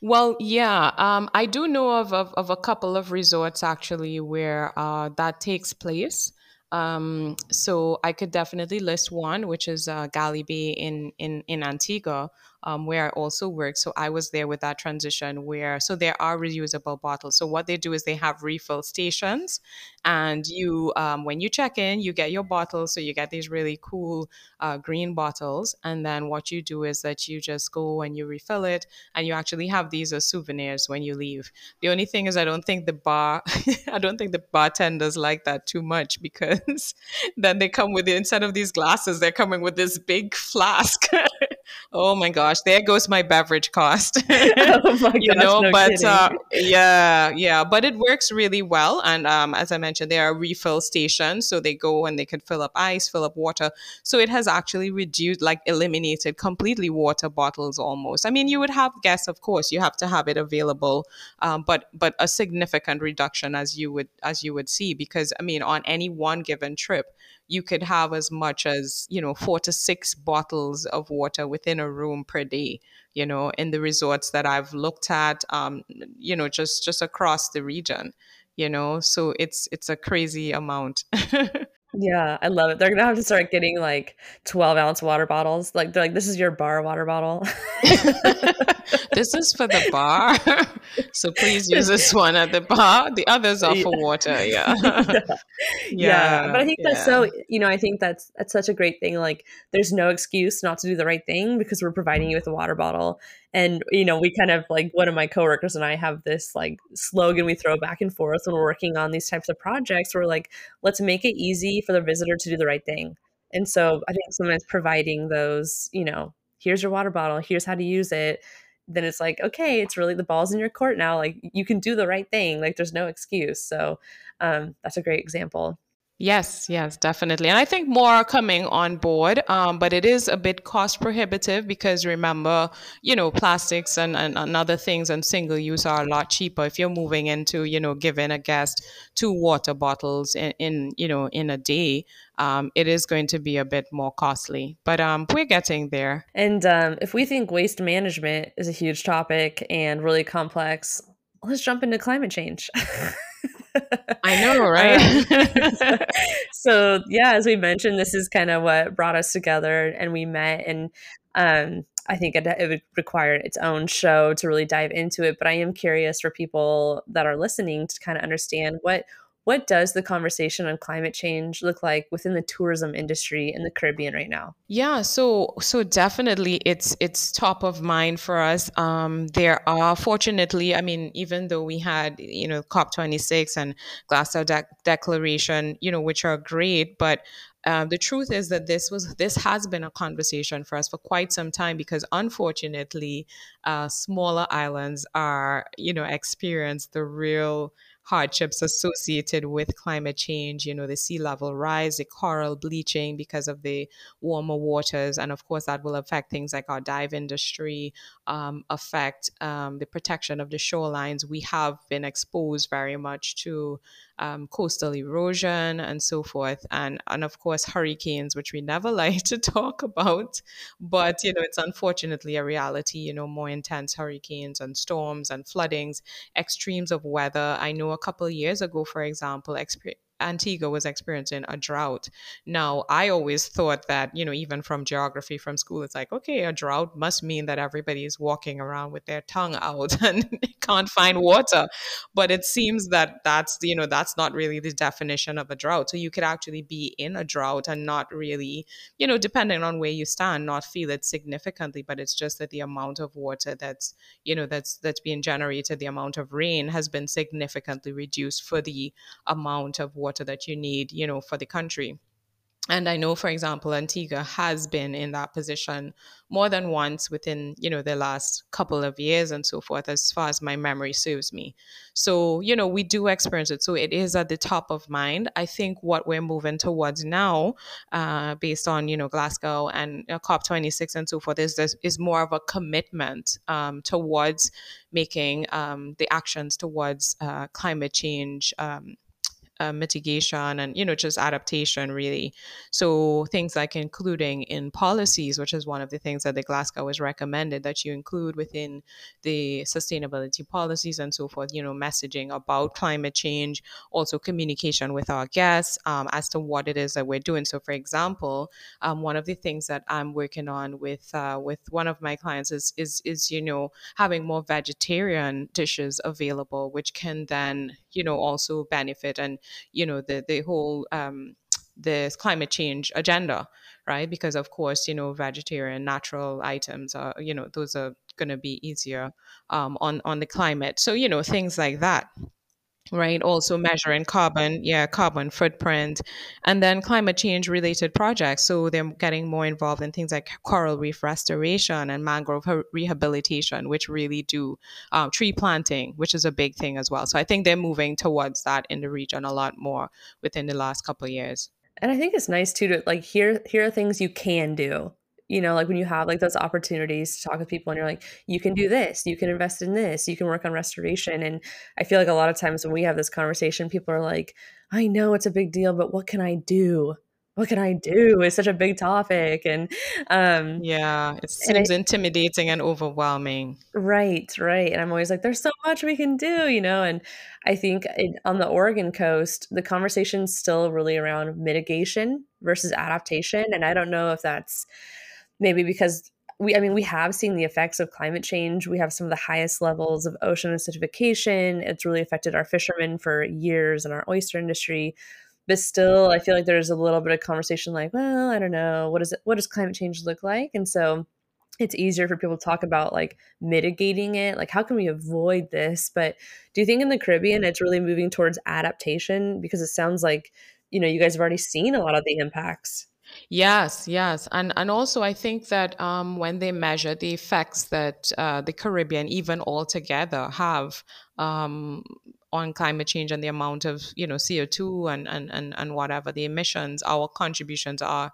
Well, yeah, um, I do know of, of, of a couple of resorts actually where uh, that takes place. Um, so I could definitely list one, which is uh, Bay in in in Antigua, um, where I also work. So I was there with that transition where, so there are reusable bottles. So what they do is they have refill stations, and you, um, when you check in, you get your bottles. So you get these really cool uh, green bottles, and then what you do is that you just go and you refill it, and you actually have these as souvenirs when you leave. The only thing is, I don't think the bar, *laughs* I don't think the bartenders like that too much because *laughs* then they come with the, instead of these glasses, they're coming with this big flask. *laughs* oh my gosh, there goes my beverage cost. *laughs* oh my *laughs* you gosh, know, no but uh, yeah, yeah, but it works really well. And um, as I mentioned, there are refill stations, so they go and they can fill up ice, fill up water. So it has actually reduced, like eliminated completely water bottles almost. I mean, you would have guests, of course, you have to have it available, um, but but a significant reduction as you would as you would see because I mean, on any one given trip you could have as much as you know four to six bottles of water within a room per day you know in the resorts that i've looked at um, you know just just across the region you know? So it's it's a crazy amount *laughs* Yeah, I love it. They're gonna have to start getting like 12 ounce water bottles. Like they're like, this is your bar water bottle. *laughs* this is for the bar. *laughs* so please use this one at the bar. The others are for water. *laughs* Yeah. yeah. yeah. But I think yeah. that's so, you know, I think that's that's such a great thing. Like there's no excuse not to do the right thing because we're providing you with a water bottle. And, you know, we kind of like one of my coworkers and I have this like slogan we throw back and forth when we're working on these types of projects. We're like, let's make it easy for the visitor to do the right thing. And so I think sometimes providing those, you know, here's your water bottle, here's how to use it, then it's like, okay, it's really the ball's in your court now. Like you can do the right thing. Like there's no excuse. So um, that's a great example. Yes, yes, definitely. And I think more are coming on board, um, but it is a bit cost prohibitive because remember, you know, plastics and, and, and, other things and single use are a lot cheaper. If you're moving into, you know, giving a guest two water bottles in, in you know, in a day, um, it is going to be a bit more costly, but um, we're getting there. And um, if we think waste management is a huge topic and really complex, let's jump into climate change. *laughs* I know, *laughs* right? *laughs* so yeah, as we mentioned, this is kind of what brought us together, and we met, and um, I think it, it, would require its own show to really dive into it. But I am curious for people that are listening to kind of understand what what does the conversation on climate change look like within the tourism industry in the Caribbean right now? Yeah, so so definitely it's it's top of mind for us. Um, there are fortunately, I mean, even though we had you know COP26 and Glasgow De- Declaration, you know, which are great, but um, the truth is that this was this has been a conversation for us for quite some time because unfortunately, uh, smaller islands are you know experience the real hardships associated with climate change, you know, the sea level rise, the coral bleaching because of the warmer waters. And of course, that will affect things like our dive industry, um, affect um, the protection of the shorelines. We have been exposed very much to um, coastal erosion and so forth, and and of course hurricanes, which we never *laughs* like to talk about, but you know it's unfortunately a reality. You know, more intense hurricanes and storms and floodings, extremes of weather. I know a couple years ago, for example, exp- Antigua was experiencing a drought. Now, I always thought that, you know, even from geography from school, it's like, okay, a drought must mean that everybody is walking around with their tongue out *laughs* and can't find water. But it seems that that's, you know, that's not really the definition of a drought. So you could actually be in a drought and not really, you know, depending on where you stand, not feel it significantly, but it's just that the amount of water that's, you know, that's that's being generated, the amount of rain has been significantly reduced for the amount of water that you need, you know, for the country. And I know, for example, Antigua has been in that position more than once within, you know, the last couple of years and so forth, as far as my memory serves me. So, you know, we do experience it. So it is at the top of mind. I think what we're moving towards now, uh, based on, you know, Glasgow and uh, COP26 and so forth, is, is more of a commitment um, towards making um, the actions towards uh, climate change. Um, uh, mitigation and you know just adaptation really. So things like including in policies which is one of the things that the glasgow has recommended that you include within the sustainability policies and so forth you know messaging about climate change also communication with our guests um, as to what it is that we're doing. So for example um, one of the things that i'm working on with uh, with one of my clients is is is you know having more vegetarian dishes available which can then you know also benefit and you know the the whole um, the climate change agenda right? Because of course you know vegetarian natural items are you know those are going to be easier um, on on the climate. So you know things like that right? Also measuring carbon yeah carbon footprint and then climate change related projects. So they're getting more involved in things like coral reef restoration and mangrove rehabilitation which really do um, tree planting which is a big thing as well. So i think they're moving towards that in the region a lot more within the last couple of years. And i think it's nice too to like here here are things you can do you know like when you have like those opportunities to talk with people and you're like you can do this you can invest in this you can work on restoration and i feel like a lot of times when we have this conversation people are like i know it's a big deal but what can i do what can I do? It's such a big topic. And um, yeah, it seems and intimidating and overwhelming. Right, right. And I'm always like, there's so much we can do, you know? And I think it, on the Oregon coast, the conversation's still really around mitigation versus adaptation. And I don't know if that's maybe because we, I mean, we have seen the effects of climate change. We have some of the highest levels of ocean acidification. It's really affected our fishermen for years and our oyster industry. But still i feel like there's a little bit of conversation like well i don't know. What is it what does climate change look like? And so it's easier for people to talk about like mitigating it. Like how can we avoid this? But do you think in the caribbean it's really moving towards adaptation? Because it sounds like you know you guys have already seen a lot of the impacts Yes, yes, and and also I think that um, when they measure the effects that uh, the Caribbean, even altogether, have um, on climate change and the amount of you know CO2 and and and, and whatever the emissions, our contributions are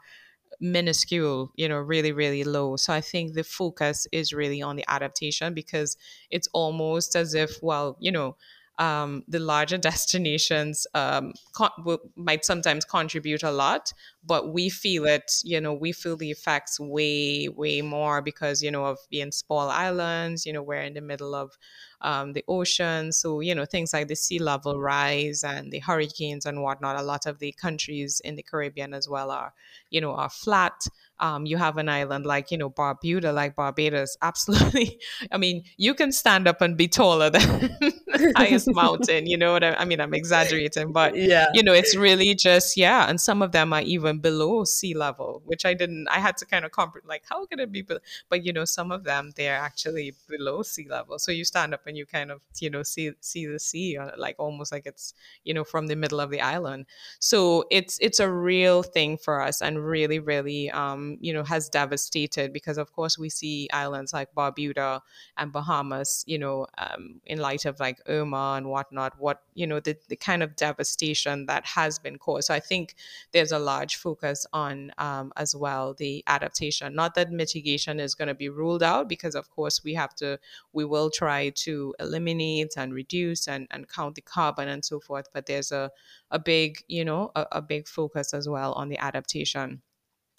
minuscule, you know, really, really low. So I think the focus is really on the adaptation because it's almost as if, well, you know, um, the larger destinations um, con- might sometimes contribute a lot, but we feel it, you know, we feel the effects way, way more because, you know, of being small islands, you know, we're in the middle of um, the ocean. So, you know, things like the sea level rise and the hurricanes and whatnot, a lot of the countries in the Caribbean as well are, you know, are flat. Um, you have an island like, you know, Barbuda, like Barbados, *laughs* absolutely. I mean, you can stand up and be taller than *laughs* the highest *laughs* mountain, you know what I, I, mean? I'm exaggerating, but, yeah. you know, it's really just, yeah. And some of them are even below sea level, which I didn't, I had to kind of comprehend, like, how could it be? But, you know, some of them, they're actually below sea level. So you stand up and you kind of you know see see the sea uh, like almost like it's you know from the middle of the island so it's it's a real thing for us and really really um you know has devastated because of course we see islands like barbuda and bahamas you know um, in light of like irma and whatnot what you know the, the kind of devastation that has been caused so i think there's a large focus on um, as well the adaptation not that mitigation is going to be ruled out because of course we have to we will try to eliminate and reduce and, and count the carbon and so forth. But there's a, a big, you know, a, a big focus as well on the adaptation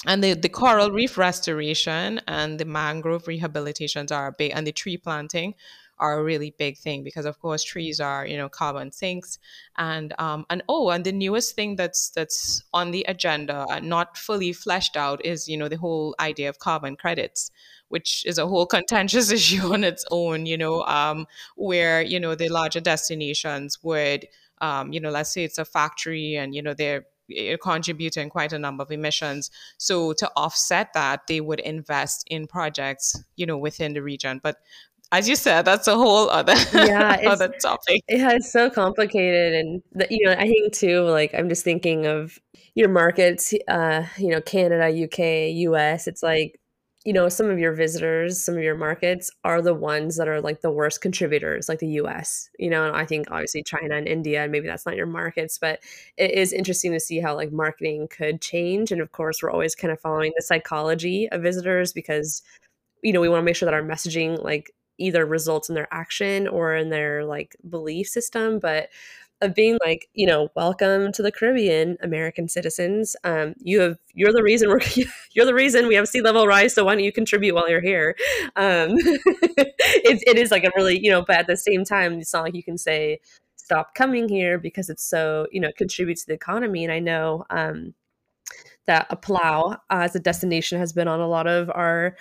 and the, the coral reef restoration and the mangrove rehabilitations are big and the tree planting are a really big thing because of course trees are you know carbon sinks. And um and oh and the newest thing that's that's on the agenda uh, not fully fleshed out is you know the whole idea of carbon credits which is a whole *laughs* contentious issue on its own, you know, um, where, you know, the larger destinations would, um, you know, let's say it's a factory and, you know, they're contributing quite a number of emissions. So to offset that, they would invest in projects, you know, within the region. But as you said, that's a whole other yeah *laughs* other topic. Yeah, it's so complicated, and the, you know, I think too. Like, I'm just thinking of your markets. Uh, you know, Canada, UK, US. It's like you know, some of your visitors, some of your markets are the ones that are like the worst contributors, like the US, you know, and I think obviously China and India, and maybe that's not your markets, but it is interesting to see how like marketing could change. And of course, we're always kind of following the psychology of visitors because, you know, we want to make sure that our messaging like either results in their action or in their like belief system. But of being like, you know, welcome to the Caribbean, American citizens. Um, you have you're the reason we're *laughs* you're the reason we have sea level rise. So why don't you contribute while you're here? Um, *laughs* it, it is like a really you know, but at the same time, it's not like you can say stop coming here because it's so you know it contributes to the economy. And I know um, that a Palau as a destination has been on a lot of our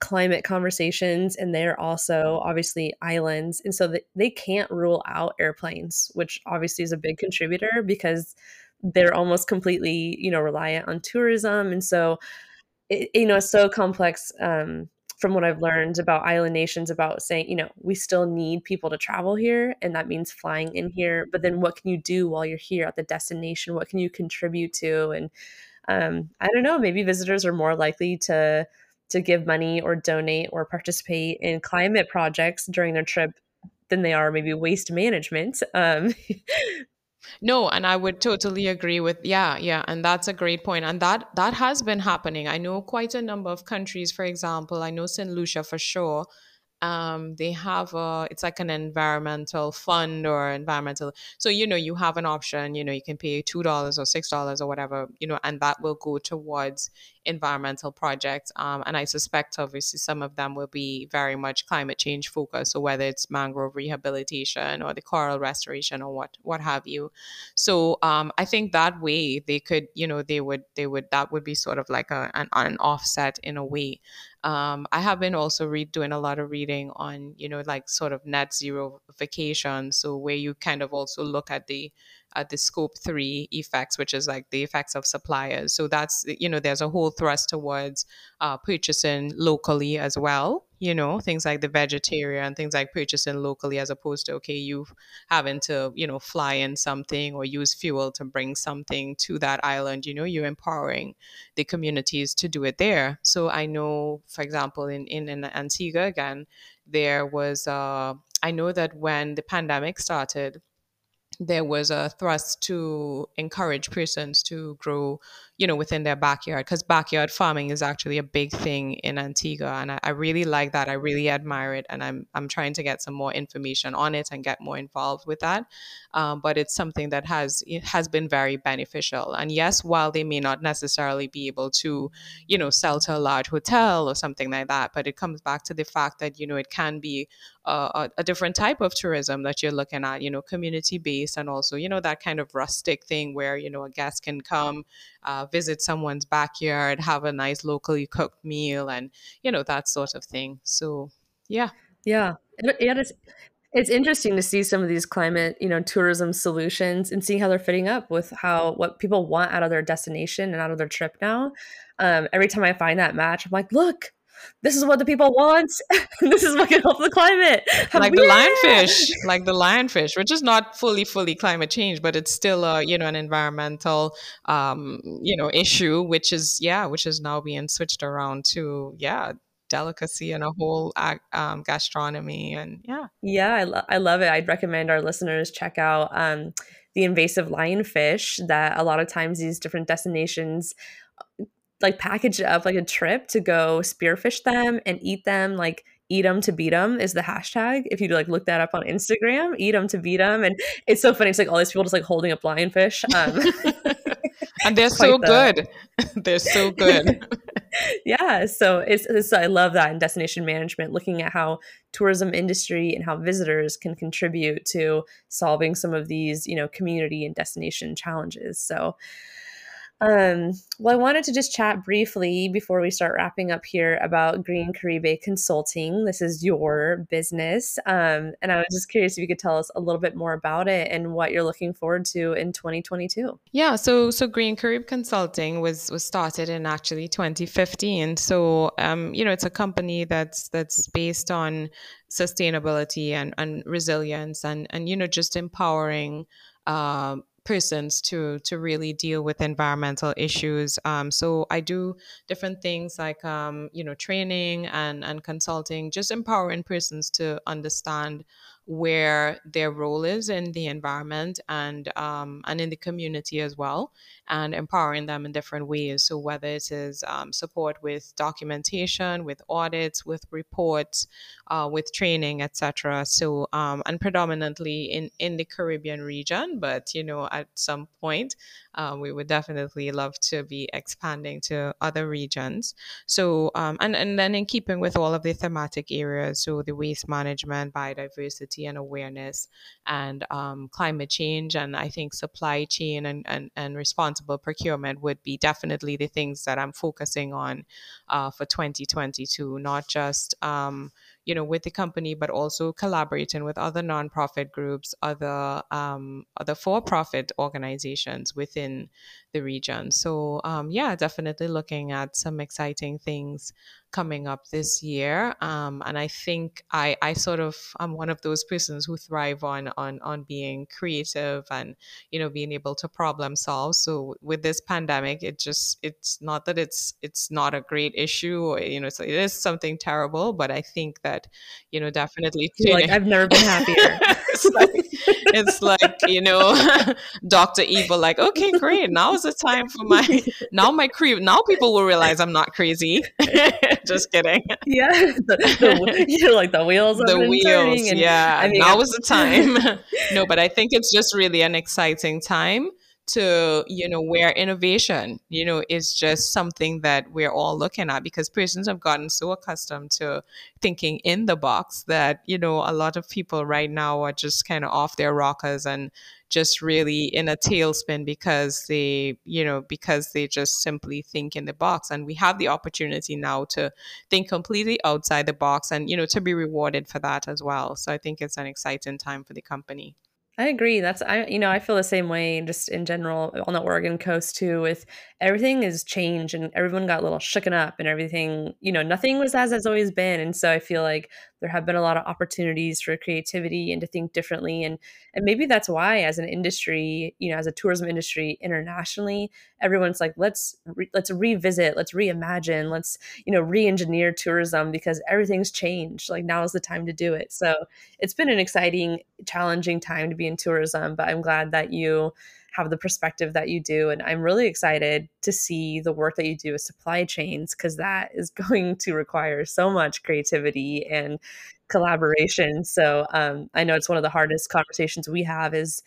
climate conversations and they're also obviously islands and so they can't rule out airplanes which obviously is a big contributor because they're almost completely you know reliant on tourism and so it, you know it's so complex um, from what I've learned about island nations about saying, you know, we still need people to travel here and that means flying in here. But then what can you do while you're here at the destination? What can you contribute to? And um, I don't know, maybe visitors are more likely to to give money or donate or participate in climate projects during their trip than they are maybe waste management. Um, *laughs* no, and I would totally agree with yeah, yeah, and that's a great point, and that that has been happening. I know quite a number of countries, for example, I know Saint Lucia for sure um, they have a it's like an environmental fund or environmental so you know you have an option you know you can pay two dollars or six dollars or whatever you know and that will go towards environmental projects um, and i suspect obviously some of them will be very much climate change focused so whether it's mangrove rehabilitation or the coral restoration or what what have you. So um, i think that way they could you know they would they would that would be sort of like a, an, an offset in a way um, I have been also doing a lot of reading on, you know, like sort of net zero vacation. So where you kind of also look at the at the scope three effects, which is like the effects of suppliers. So that's you know, there's a whole thrust towards uh, purchasing locally as well you know things like the vegetarian things like purchasing locally as opposed to okay you having to you know fly in something or use fuel to bring something to that island you know you're empowering the communities to do it there so i know for example in in, in antigua again there was uh, i know that when the pandemic started there was a thrust to encourage persons to grow you know, within their backyard because backyard farming is actually a big thing in Antigua. And I, I, really like that. I really admire it. And I'm, I'm trying to get some more information on it and get more involved with that. Um, but it's something that has, has been very beneficial. And yes, while they may not necessarily be able to, you know, sell to a large hotel or something like that, but it comes back to the fact that, you know, it can be a, a different type of tourism that you're looking at, you know, community based and also, you know, that kind of rustic thing where, you know, a guest can come, uh, visit someone's backyard, have a nice locally cooked meal, and you know that sort of thing. So, yeah, yeah, yeah. It's, it's interesting to see some of these climate, you know, tourism solutions and see how they're fitting up with how what people want out of their destination and out of their trip now. Um, every time I find that match, I'm like, look, this is what the people want. *laughs* this is what can help the climate. *laughs* like the lionfish, like the lionfish, which is not fully, fully climate change, but it's still a, you know, an environmental, um, you know, issue, which is, yeah, which is now being switched around to, yeah, delicacy and a whole um, gastronomy and yeah yeah I, lo- I love it i'd recommend our listeners check out um, the invasive lionfish that a lot of times these different destinations like package up like a trip to go spearfish them and eat them like eat them to beat them is the hashtag. If you like look that up on instagram eat them to beat them and it's so funny it's like all these people just like holding up lionfish um, *laughs* and *laughs* they're so the... good. *laughs* They're so good. Yeah so it's, it's i love that in destination management looking at how tourism industry and how visitors can contribute to solving some of these you know community and destination challenges so um, well, I wanted to just chat briefly before we start wrapping up here about Green Caribe Consulting. This is your business. Um, and I was just curious if you could tell us a little bit more about it and what you're looking forward to in 2022. Yeah, so so Green Caribe Consulting was was started in actually 2015. So um, you know, it's a company that's that's based on sustainability and, and resilience and and you know just empowering um, persons to to really deal with environmental issues. Um, so I do different things like um, you know training and and consulting, just empowering persons to understand where their role is in the environment and um, and in the community as well, and empowering them in different ways. So whether it is um, support with documentation, with audits, with reports, uh, with training, etc. So um, and predominantly in in the Caribbean region, but you know at some point um, we would definitely love to be expanding to other regions. So, um, and, and then in keeping with all of the thematic areas, so the waste management, biodiversity and awareness, and um, climate change, and I think supply chain and, and, and responsible procurement would be definitely the things that I'm focusing on uh, for 2022, not just um, you know, with the company, but also collaborating with other nonprofit groups, other um, other for-profit organizations within the region. So um, yeah, definitely looking at some exciting things coming up this year. Um, and I think I, I sort of I'm one of those persons who thrive on on on being creative and you know being able to problem solve. So with this pandemic, it just it's not that it's it's not a great issue. Or, you know, so it is something terrible, but I think that you know definitely like I've never been happier. *laughs* it's, like, it's like you know *laughs* Doctor Evil. Like okay, great. Now is the time for my *laughs* now my cre now people will realize I'm not crazy. *laughs* just kidding. Yeah, the, the, you know, like the wheels, the wheels. And, yeah, I mean, now was the time. *laughs* no, but I think it's just really an exciting time to you know where innovation you know is just something that we're all looking at because persons have gotten so accustomed to thinking in the box that you know a lot of people right now are just kind of off their rockers and just really in a tailspin because they you know because they just simply think in the box. And we have the opportunity now to think completely outside the box and you know to be rewarded for that as well. So i think it's an exciting time for the company I agree. That's I you know, I feel the same way just in general on the Oregon coast too with everything is changed and everyone got a little shooken up and everything, you know, nothing was as it's always been. And so I feel like there have been a lot of opportunities for creativity and to think differently and and maybe mm-hmm. that's why as an industry you know as a tourism industry internationally everyone's like let's re- let's revisit let's reimagine let's you know re-engineer tourism because everything's changed like now is the time to do it. So it's been an exciting challenging time to be in tourism but i'm glad that you have the perspective that you do. And I'm really excited to see the work that you do with supply chains because that is *laughs* going to require so much creativity and collaboration. So um, I know it's one of the hardest conversations we have is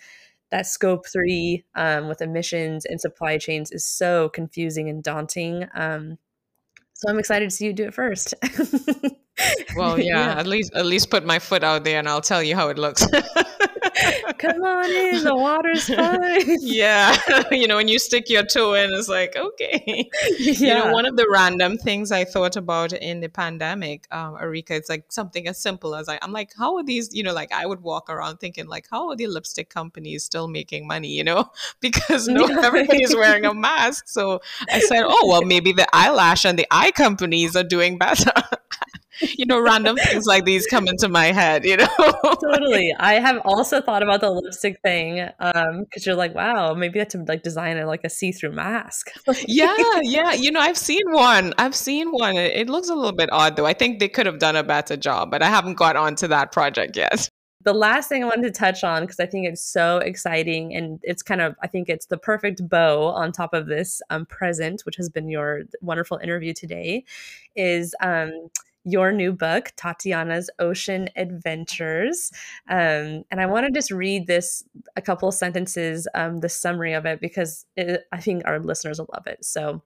that scope three um, with emissions and supply chains is so confusing and daunting. Um, so I'm excited to see you do it first. well, *laughs* yeah, yeah, at least at least put my foot out there and I'll tell you how it looks. *laughs* Come on in, the water's fine. *laughs* yeah. *laughs* you know, when you stick your toe in, it's like, okay. Yeah. You know, one of the random things I thought about in the pandemic, um, Arika, it's like something as simple as I, I'm like, how are these, you know, like I would walk around thinking, like, how are the lipstick companies still making money, you know? *laughs* Because no, everybody's wearing a mask. So I said, oh, well, maybe the eyelash and the eye companies are doing better. You know, random things like these come into my head, you know? *laughs* totally. I have also thought about the lipstick thing um because you're like, wow, maybe I have to like design it like a see-through mask. *laughs* yeah, yeah. You know, I've seen one. I've seen one. It, it looks a little bit odd though. I think they could have done a better job, but I haven't got onto that project yet. The last thing I wanted to touch on, because I think it's so exciting and it's kind of, I think it's the perfect bow on top of this um, present, which has been your wonderful interview today, is um, your new book, Tatiana's Ocean Adventures. Um, and I want to just read this a couple sentences, um, the summary of it, because it, I think our listeners will love it. So,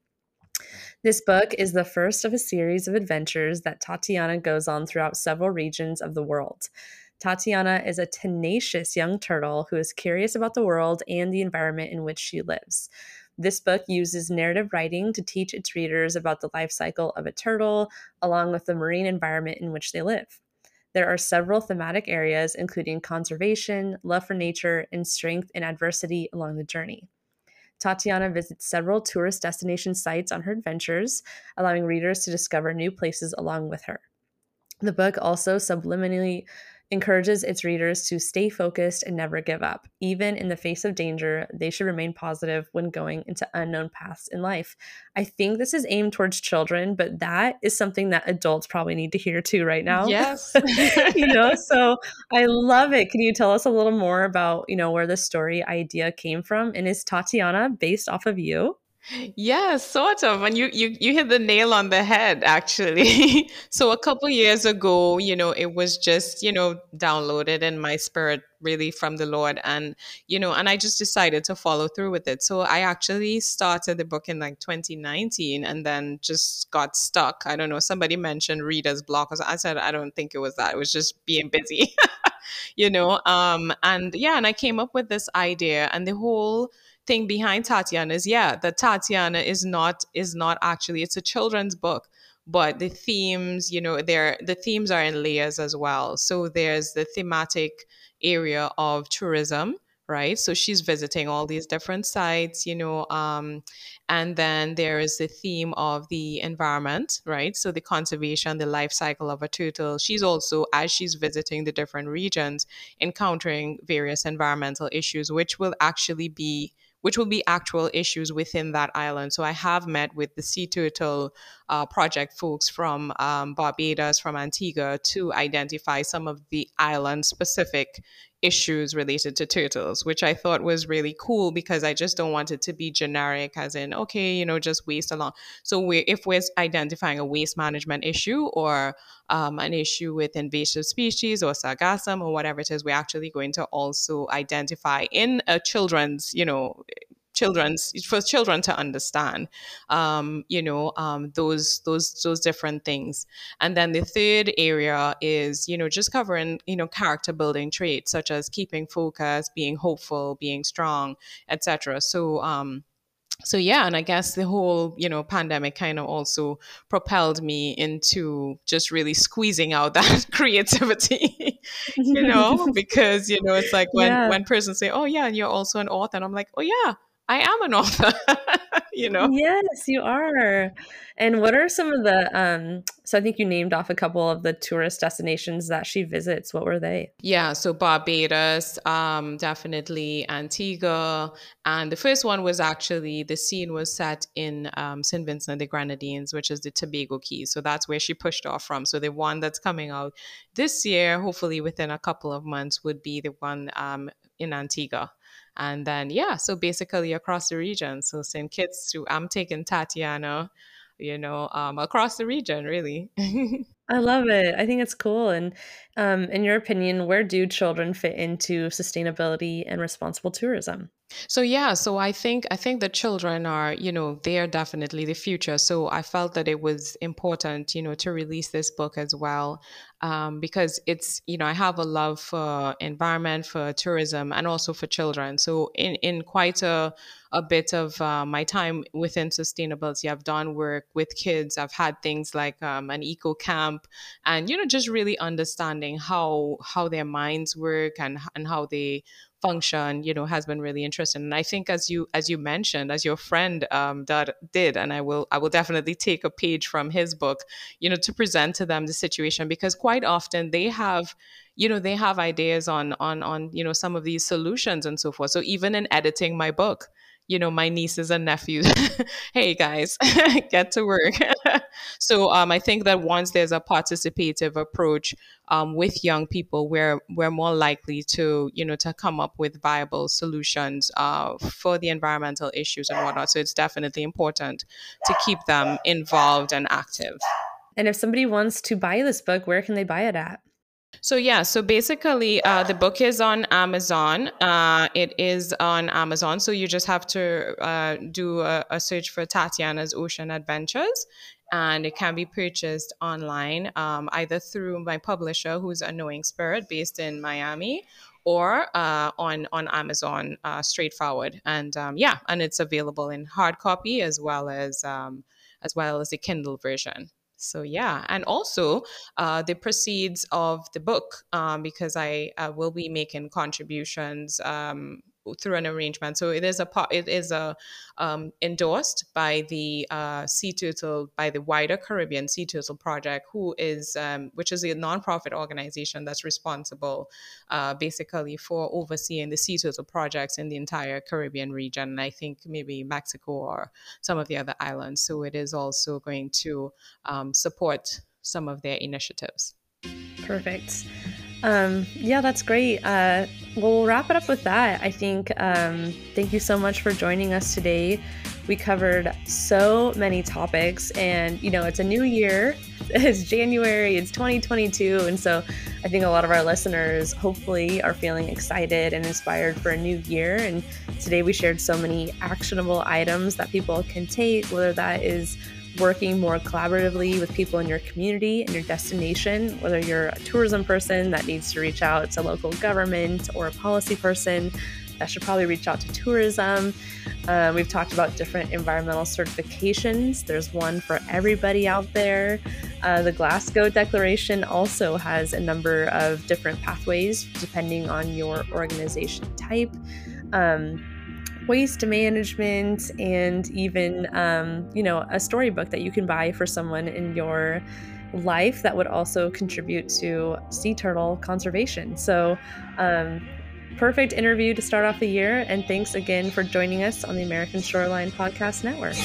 this book is the first of a series of adventures that Tatiana goes on throughout several regions of the world. Tatiana is a tenacious young turtle who is curious about the world and the environment in which she lives. This book uses narrative writing to teach its readers about the life cycle of a turtle, along with the marine environment in which they live. There are several thematic areas, including conservation, love for nature, and strength in adversity along the journey. Tatiana visits several tourist destination sites on her adventures, allowing readers to discover new places along with her. The book also subliminally encourages its readers to stay focused and never give up. Even in the face of danger, they should remain positive when going into unknown paths in life. I think this is aimed towards children, but that is something that adults probably need to hear too right now. Yes. *laughs* you know, so I love it. Can you tell us a little more about, you know, where the story idea came from? And is Tatiana based off of you? Yeah, sort of. And you you you hit the nail on the head actually. *laughs* so a couple years ago, you know, it was just, you know, downloaded in my spirit really from the Lord and you know, and I just decided to follow through with it. So I actually started the book in like 2019 and then just got stuck. I don't know, somebody mentioned reader's block. I said I don't think it was that. It was just being busy. *laughs* you know, um and yeah, and I came up with this idea and the whole thing behind Tatiana is yeah, that Tatiana is not is not actually it's a children's book, but the themes, you know, there the themes are in layers as well. So there's the thematic area of tourism, right? So she's visiting all these different sites, you know, um, and then there is the theme of the environment, right? So the conservation, the life cycle of a turtle. She's also, as she's visiting the different regions, encountering various environmental issues, which will actually be which will be actual issues within that island. So I have met with the Sea Turtle uh, project folks from um, Barbados, from Antigua, to identify some of the island specific issues related to turtles, which I thought was really cool because I just don't want it to be generic, as in, okay, you know, just waste along. So we, if we're identifying a waste management issue or um, an issue with invasive species or sargassum or whatever it is, we're actually going to also identify in a children's, you know, children's for children to understand um, you know um, those those those different things and then the third area is you know just covering you know character building traits such as keeping focus being hopeful being strong etc so um, so yeah and i guess the whole you know pandemic kind of also propelled me into just really squeezing out *laughs* that *laughs* creativity you know *laughs* because you know it's like when yeah. when persons say oh yeah and you're also an author and i'm like oh yeah I am an *laughs* author, you know? Yes, you are. And what are some of the, um, so I think you named off a couple of the tourist destinations that she visits. What were they? Yeah, so Barbados, um, definitely Antigua. And the first one was actually, the scene was set in um, St. Vincent and the Grenadines, which is the Tobago Cays. So that's where she pushed off from. So the one that's coming out this year, hopefully within a couple of months, would be the one um, in Antigua. And then, yeah, so basically across the region. So St. Kitts to, I'm taking Tatiana, you know, um, across the region, really. *laughs* I love it. I think it's cool. And um, in your opinion, where do children fit into sustainability and responsible tourism? So yeah, so I think I think the children are, you know, they are definitely the future. So I felt that it was important, you know, to release this book as well, um, because it's, you know, I have a love for environment, for tourism, and also for children. So in in quite a a bit of uh, my time within sustainability, I've done work with kids. I've had things like um, an eco camp, and you know, just really understanding how how their minds work and and how they function you know has been really interesting. And i think as you as you mentioned as your friend um, did and i will i will definitely take a page from his book you know to present to them the situation because quite often they have you know they have ideas on on on you know some of these solutions and so forth. So even in editing my book you know my nieces and nephews *laughs* hey guys *laughs* get to work. *laughs* So um, i think that once there's a participative approach um, with young people we're we're more likely to you know to come up with viable solutions uh, for the environmental issues and whatnot. So it's definitely important to keep them involved and active. And if somebody wants to buy this book where can they buy it at so yeah, so basically, uh, the book is on Amazon. Uh, it is on Amazon, so you just have to uh, do a, a, search for Tatiana's Ocean Adventures, and it can be purchased online um, either through my publisher, who's a Knowing Spirit, based in Miami, or uh, on on Amazon, uh, straightforward. And um, yeah, and it's available in hard copy as well as um, as well as the Kindle version. So yeah, and also uh, the proceeds of the book, um, because I uh, will be making contributions um, through an arrangement. So it is a part. it is a um, endorsed by the uh, Sea Turtle by the wider Caribbean Sea Turtle Project, who is um, which is a nonprofit organization that's responsible uh, basically for overseeing the sea turtle projects in the entire Caribbean region. And I think maybe Mexico or some of the other islands. So it is also going to um, support some of their initiatives. Perfect. Um, yeah, that's great. Uh, well, we'll wrap it up with that. I think. Um, thank you so much for joining us today. We covered so many topics, and you know, it's a new year. *laughs* It's January. It's 2022, and so I think a lot of our listeners hopefully are feeling excited and inspired for a new year. And today we shared so many actionable items that people can take, whether that is working more collaboratively with people in your community and your destination, whether you're a tourism person that needs to reach out to local government or a policy person that should probably reach out to tourism. Uh, we've talked about different environmental certifications. There's one for everybody out there. Uh, the Glasgow Declaration also has a number of different pathways depending on your organization type. Um, waste management, and even, um, you know, a storybook that you can buy for someone in your life that would also contribute to sea turtle conservation. So, um, Perfect interview to start off the year, and thanks again for joining us on the American Shoreline Podcast Network.